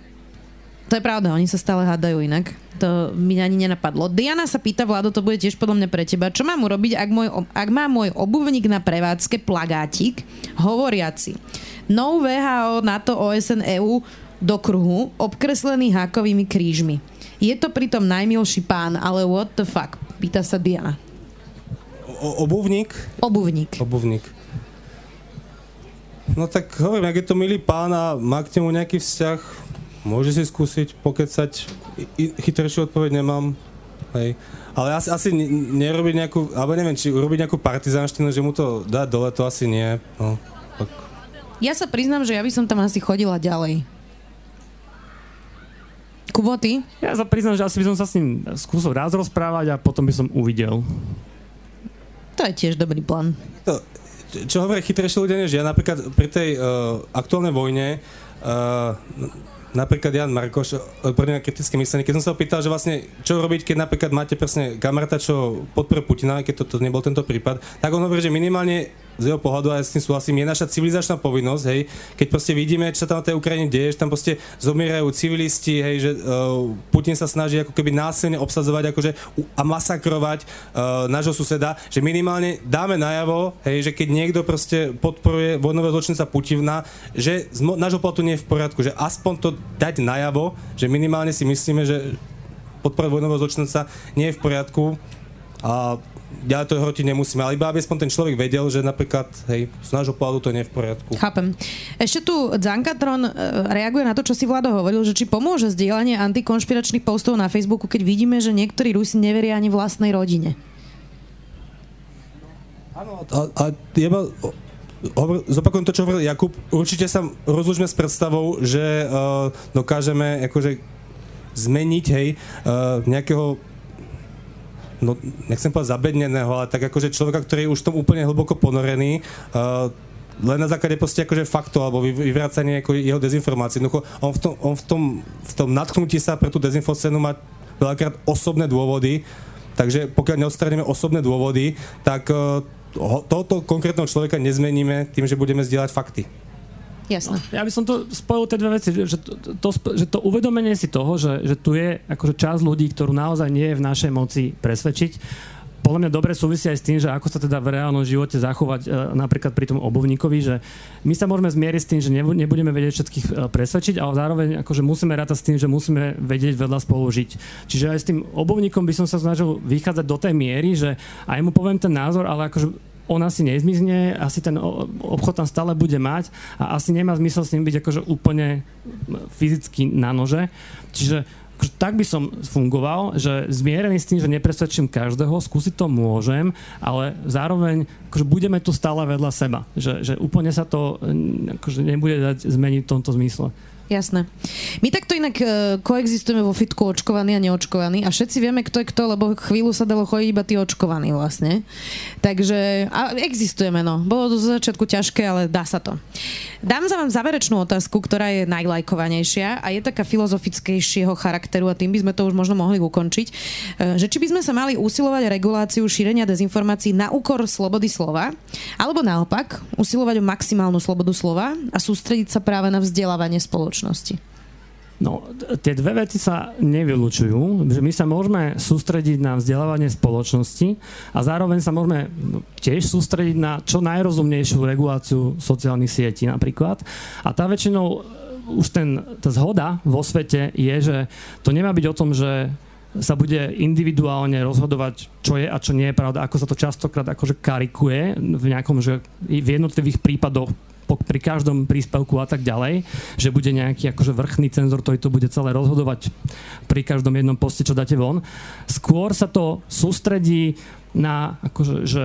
to je pravda, oni sa stále hádajú inak. To mi ani nenapadlo. Diana sa pýta, Vlado, to bude tiež podľa mňa pre teba. Čo mám urobiť, ak, môj, ak má môj obuvník na prevádzke plagátik hovoriaci No VHO, NATO, OSN, EU do kruhu, obkreslený hákovými krížmi. Je to pritom najmilší pán, ale what the fuck? Pýta sa Diana. O, obuvník? Obuvník. Obuvník. No tak hovorím, ak je to milý pán a má k nemu nejaký vzťah, môže si skúsiť pokecať. Chytrejšiu odpoveď nemám. Hej. Ale asi, asi nerobiť nejakú, alebo neviem, či urobiť nejakú partizánštinu, že mu to dá dole, to asi nie. No, tak. Ja sa priznám, že ja by som tam asi chodila ďalej. Kubo, ty? Ja sa priznám, že asi by som sa s ním skúsil raz rozprávať a potom by som uvidel. To je tiež dobrý plán. To, čo hovorí chytrejšie ľudia než ja, napríklad pri tej uh, aktuálnej vojne uh, napríklad Jan Markoš, odborný na kritické myslenie, keď som sa opýtal, že vlastne čo robiť, keď napríklad máte presne kamaráta, čo podporuje Putina, keď to nebol tento prípad, tak on hovorí, že minimálne z jeho pohľadu, a ja s tým súhlasím, je naša civilizačná povinnosť, hej, keď proste vidíme, čo sa tam na tej Ukrajine deje, že tam proste zomierajú civilisti, hej, že uh, Putin sa snaží ako keby násilne obsadzovať akože, a masakrovať uh, nášho suseda, že minimálne dáme najavo, hej, že keď niekto proste podporuje vojnového zločinca Putina, že z nášho pohľadu nie je v poriadku, že aspoň to dať najavo, že minimálne si myslíme, že podpora vojnového zločinca nie je v poriadku. A ďalej to hrotiť nemusíme, ale iba aby aspoň ten človek vedel, že napríklad, hej, z nášho pohľadu to nie je v poriadku. Chápem. Ešte tu Zankatron e, reaguje na to, čo si Vlado hovoril, že či pomôže zdieľanie antikonšpiračných postov na Facebooku, keď vidíme, že niektorí Rusi neveria ani vlastnej rodine. Áno, a, a jeba, hovor, zopakujem to, čo hovoril Jakub. Určite sa rozlučme s predstavou, že uh, dokážeme akože zmeniť, hej, uh, nejakého no, nechcem povedať zabedneného, ale tak akože človeka, ktorý je už v tom úplne hlboko ponorený, uh, len na základe proste akože faktov alebo vyvracanie ako jeho dezinformácií. Jednoducho, on v tom, on v tom, v tom nadchnutí sa pre tú dezinfocénu má veľakrát osobné dôvody, takže pokiaľ neodstraníme osobné dôvody, tak uh, tohoto konkrétneho človeka nezmeníme tým, že budeme zdieľať fakty. Jasné. No, ja by som to spojil tie dve veci, že to, to, že to uvedomenie si toho, že, že tu je akože časť ľudí, ktorú naozaj nie je v našej moci presvedčiť, podľa mňa dobre súvisí aj s tým, že ako sa teda v reálnom živote zachovať e, napríklad pri tom obuvníkovi, že my sa môžeme zmieriť s tým, že nebudeme vedieť všetkých e, presvedčiť, ale zároveň akože musíme rátať s tým, že musíme vedieť vedľa spolu žiť. Čiže aj s tým obuvníkom by som sa snažil vychádzať do tej miery, že aj mu poviem ten názor, ale akože on asi nezmizne, asi ten obchod tam stále bude mať a asi nemá zmysel s ním byť akože úplne fyzicky na nože. Čiže akože tak by som fungoval, že zmierený s tým, že nepresvedčím každého, skúsiť to môžem, ale zároveň akože budeme tu stále vedľa seba. Že, že úplne sa to akože nebude dať zmeniť v tomto zmysle. Jasné. My takto inak uh, koexistujeme vo fitku očkovaní a neočkovaní a všetci vieme, kto je kto, lebo chvíľu sa dalo chodiť iba tí očkovaní vlastne. Takže a existujeme, no. Bolo to z začiatku ťažké, ale dá sa to. Dám za vám záverečnú otázku, ktorá je najlajkovanejšia a je taká filozofickejšieho charakteru a tým by sme to už možno mohli ukončiť. Uh, že či by sme sa mali usilovať reguláciu šírenia dezinformácií na úkor slobody slova, alebo naopak usilovať o maximálnu slobodu slova a sústrediť sa práve na vzdelávanie spoločnosti spoločnosti? No, tie dve veci sa nevylučujú. Že my sa môžeme sústrediť na vzdelávanie spoločnosti a zároveň sa môžeme tiež sústrediť na čo najrozumnejšiu reguláciu sociálnych sietí napríklad. A tá väčšinou už ten, tá zhoda vo svete je, že to nemá byť o tom, že sa bude individuálne rozhodovať, čo je a čo nie je pravda, ako sa to častokrát akože karikuje v nejakom, že v jednotlivých prípadoch pri každom príspevku a tak ďalej, že bude nejaký akože vrchný cenzor, ktorý to bude celé rozhodovať pri každom jednom poste, čo dáte von. Skôr sa to sústredí na akože, že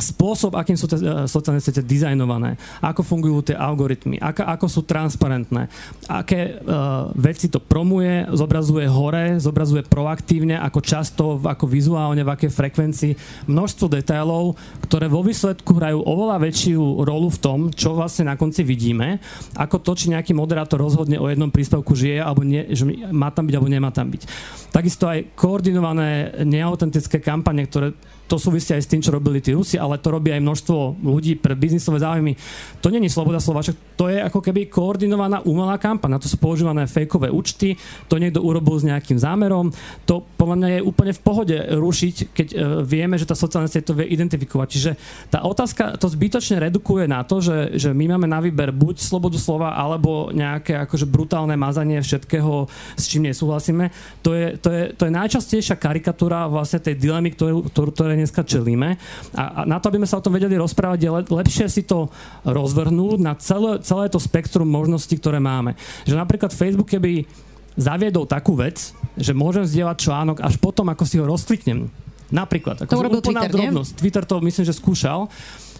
spôsob, akým sú tie uh, sociálne siete dizajnované, ako fungujú tie algoritmy, ako, ako sú transparentné, aké uh, veci to promuje, zobrazuje hore, zobrazuje proaktívne, ako často, ako vizuálne, v akej frekvencii. Množstvo detailov, ktoré vo výsledku hrajú oveľa väčšiu rolu v tom, čo vlastne na konci vidíme, ako to, či nejaký moderátor rozhodne o jednom príspevku žije, alebo nie, že má tam byť, alebo nemá tam byť. Takisto aj koordinované neautentické kampane, ktoré to súvisí aj s tým, čo robili tí Rusi, ale to robí aj množstvo ľudí pre biznisové záujmy. To není sloboda slova, to je ako keby koordinovaná umelá kampaň. Na to sú používané fejkové účty, to niekto urobil s nejakým zámerom. To podľa mňa je úplne v pohode rušiť, keď uh, vieme, že tá sociálna sieť to vie identifikovať. Čiže tá otázka to zbytočne redukuje na to, že, že my máme na výber buď slobodu slova, alebo nejaké akože brutálne mazanie všetkého, s čím nesúhlasíme. To je, to je, to je najčastejšia karikatúra vlastne tej dilemy, ktorú, ktorú, ktoré dneska čelíme. A, a na to, aby sme sa o tom vedeli rozprávať, je le, lepšie si to rozvrhnúť na celé, celé to spektrum možností, ktoré máme. Že napríklad Facebook, keby zaviedol takú vec, že môžem zdieľať článok až potom, ako si ho rozkliknem. Napríklad. Ako to urobil Twitter, drobnosť. Twitter to myslím, že skúšal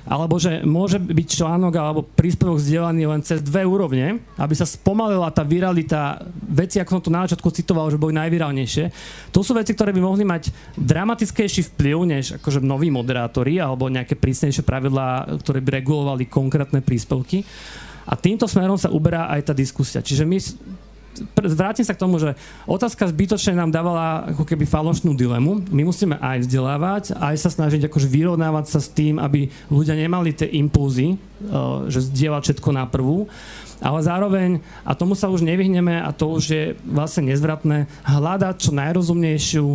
alebo že môže byť článok alebo príspevok zdieľaný len cez dve úrovne, aby sa spomalila tá viralita veci, ako som to na začiatku citoval, že boli najvirálnejšie. To sú veci, ktoré by mohli mať dramatickejší vplyv než akože noví moderátori alebo nejaké prísnejšie pravidlá, ktoré by regulovali konkrétne príspevky. A týmto smerom sa uberá aj tá diskusia. Čiže my vrátim sa k tomu, že otázka zbytočne nám dávala ako keby falošnú dilemu. My musíme aj vzdelávať, aj sa snažiť akože vyrovnávať sa s tým, aby ľudia nemali tie impulzy, eh, že zdieľať všetko na prvú ale zároveň, a tomu sa už nevyhneme a to už je vlastne nezvratné, hľadať čo najrozumnejšiu,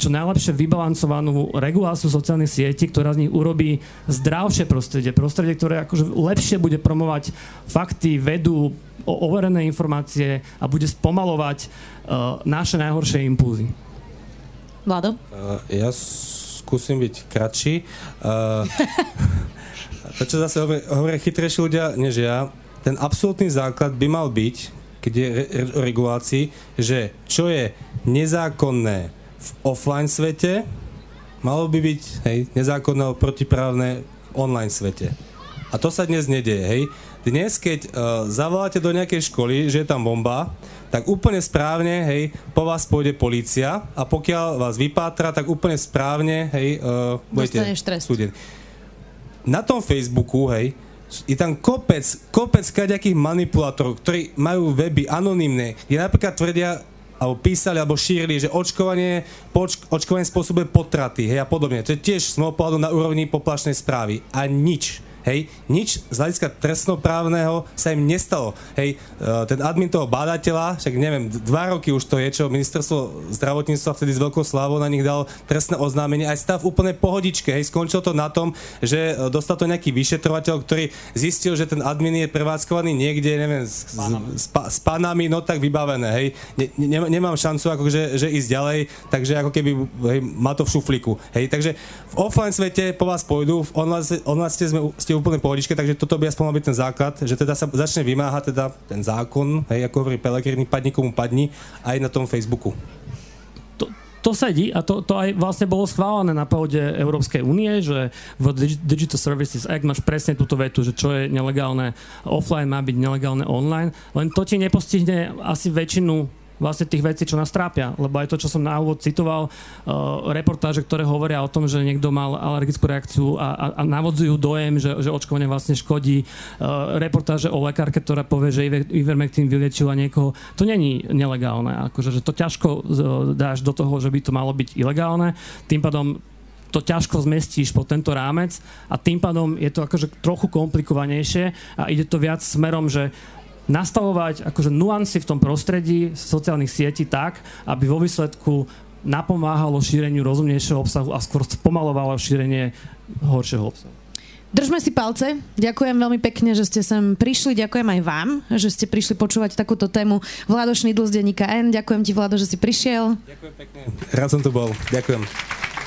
čo najlepšie vybalancovanú reguláciu sociálnych sietí, ktorá z nich urobí zdravšie prostredie. Prostredie, ktoré akože lepšie bude promovať fakty, vedu, overené informácie a bude spomalovať uh, naše najhoršie impulzy. Vlado? Uh, ja skúsim byť kratší. Uh, to, čo zase hovoria chytrejší ľudia než ja, ten absolútny základ by mal byť, keď je o regulácii, že čo je nezákonné v offline svete, malo by byť hej, nezákonné protiprávne v online svete. A to sa dnes nedieje, hej. Dnes, keď uh, zavoláte do nejakej školy, že je tam bomba, tak úplne správne, hej, po vás pôjde policia a pokiaľ vás vypátra, tak úplne správne, hej, uh, budete súdení. Na tom Facebooku, hej, je tam kopec, kopec kaďakých manipulátorov, ktorí majú weby anonymné, kde napríklad tvrdia, alebo písali, alebo šírili, že očkovanie, poč, očkovanie spôsobuje potraty, hej, a podobne. To je tiež z môjho pohľadu na úrovni poplašnej správy. A nič. Hej, nič z hľadiska trestnoprávneho sa im nestalo. Hej, e, ten admin toho bádateľa, však neviem, dva roky už to je, čo ministerstvo zdravotníctva vtedy s veľkou slávou na nich dal trestné oznámenie, aj stav úplne pohodičke. Hej, skončilo to na tom, že e, dostal to nejaký vyšetrovateľ, ktorý zistil, že ten admin je prevádzkovaný niekde, neviem, s, s, s panami, no tak vybavené. Hej, ne, ne, nemám šancu akože, že ísť ďalej, takže ako keby hej, má to v šuflíku. Hej, takže v offline svete po vás pôjdu, v online, online ste sme ste úplne pohodičke, takže toto by aspoň mal byť ten základ, že teda sa začne vymáhať teda ten zákon, hej, ako hovorí Pelegrini, padni komu padni, aj na tom Facebooku. To sedí a to, to aj vlastne bolo schválené na pôde Európskej únie, že v Digital Services Act máš presne túto vetu, že čo je nelegálne offline, má byť nelegálne online, len to ti nepostihne asi väčšinu vlastne tých vecí, čo nás trápia. Lebo aj to, čo som na úvod citoval, uh, reportáže, ktoré hovoria o tom, že niekto mal alergickú reakciu a, a, a navodzujú dojem, že, že očkovanie vlastne škodí. Uh, reportáže o lekárke, ktorá povie, že Ivermectin vyliečila niekoho. To není nelegálne. Akože, že to ťažko uh, dáš do toho, že by to malo byť ilegálne. Tým pádom to ťažko zmestíš po tento rámec a tým pádom je to akože trochu komplikovanejšie a ide to viac smerom, že nastavovať akože nuancy v tom prostredí sociálnych sietí tak, aby vo výsledku napomáhalo šíreniu rozumnejšieho obsahu a skôr spomalovalo šírenie horšieho obsahu. Držme si palce. Ďakujem veľmi pekne, že ste sem prišli. Ďakujem aj vám, že ste prišli počúvať takúto tému. Vlado Šnidl z denníka N. Ďakujem ti, Vlado, že si prišiel. Ďakujem pekne. Rád som tu bol. Ďakujem.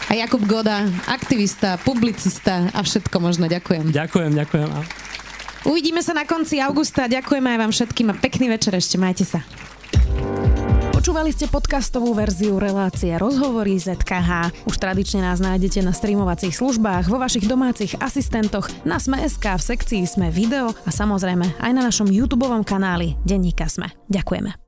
A Jakub Goda, aktivista, publicista a všetko možno. Ďakujem. Ďakujem, ďakujem. Uvidíme sa na konci augusta. Ďakujeme aj vám všetkým a pekný večer ešte. Majte sa. Počúvali ste podcastovú verziu relácie Rozhovory ZKH. Už tradične nás nájdete na streamovacích službách, vo vašich domácich asistentoch, na Sme.sk, v sekcii Sme video a samozrejme aj na našom YouTube kanáli Denníka Sme. Ďakujeme.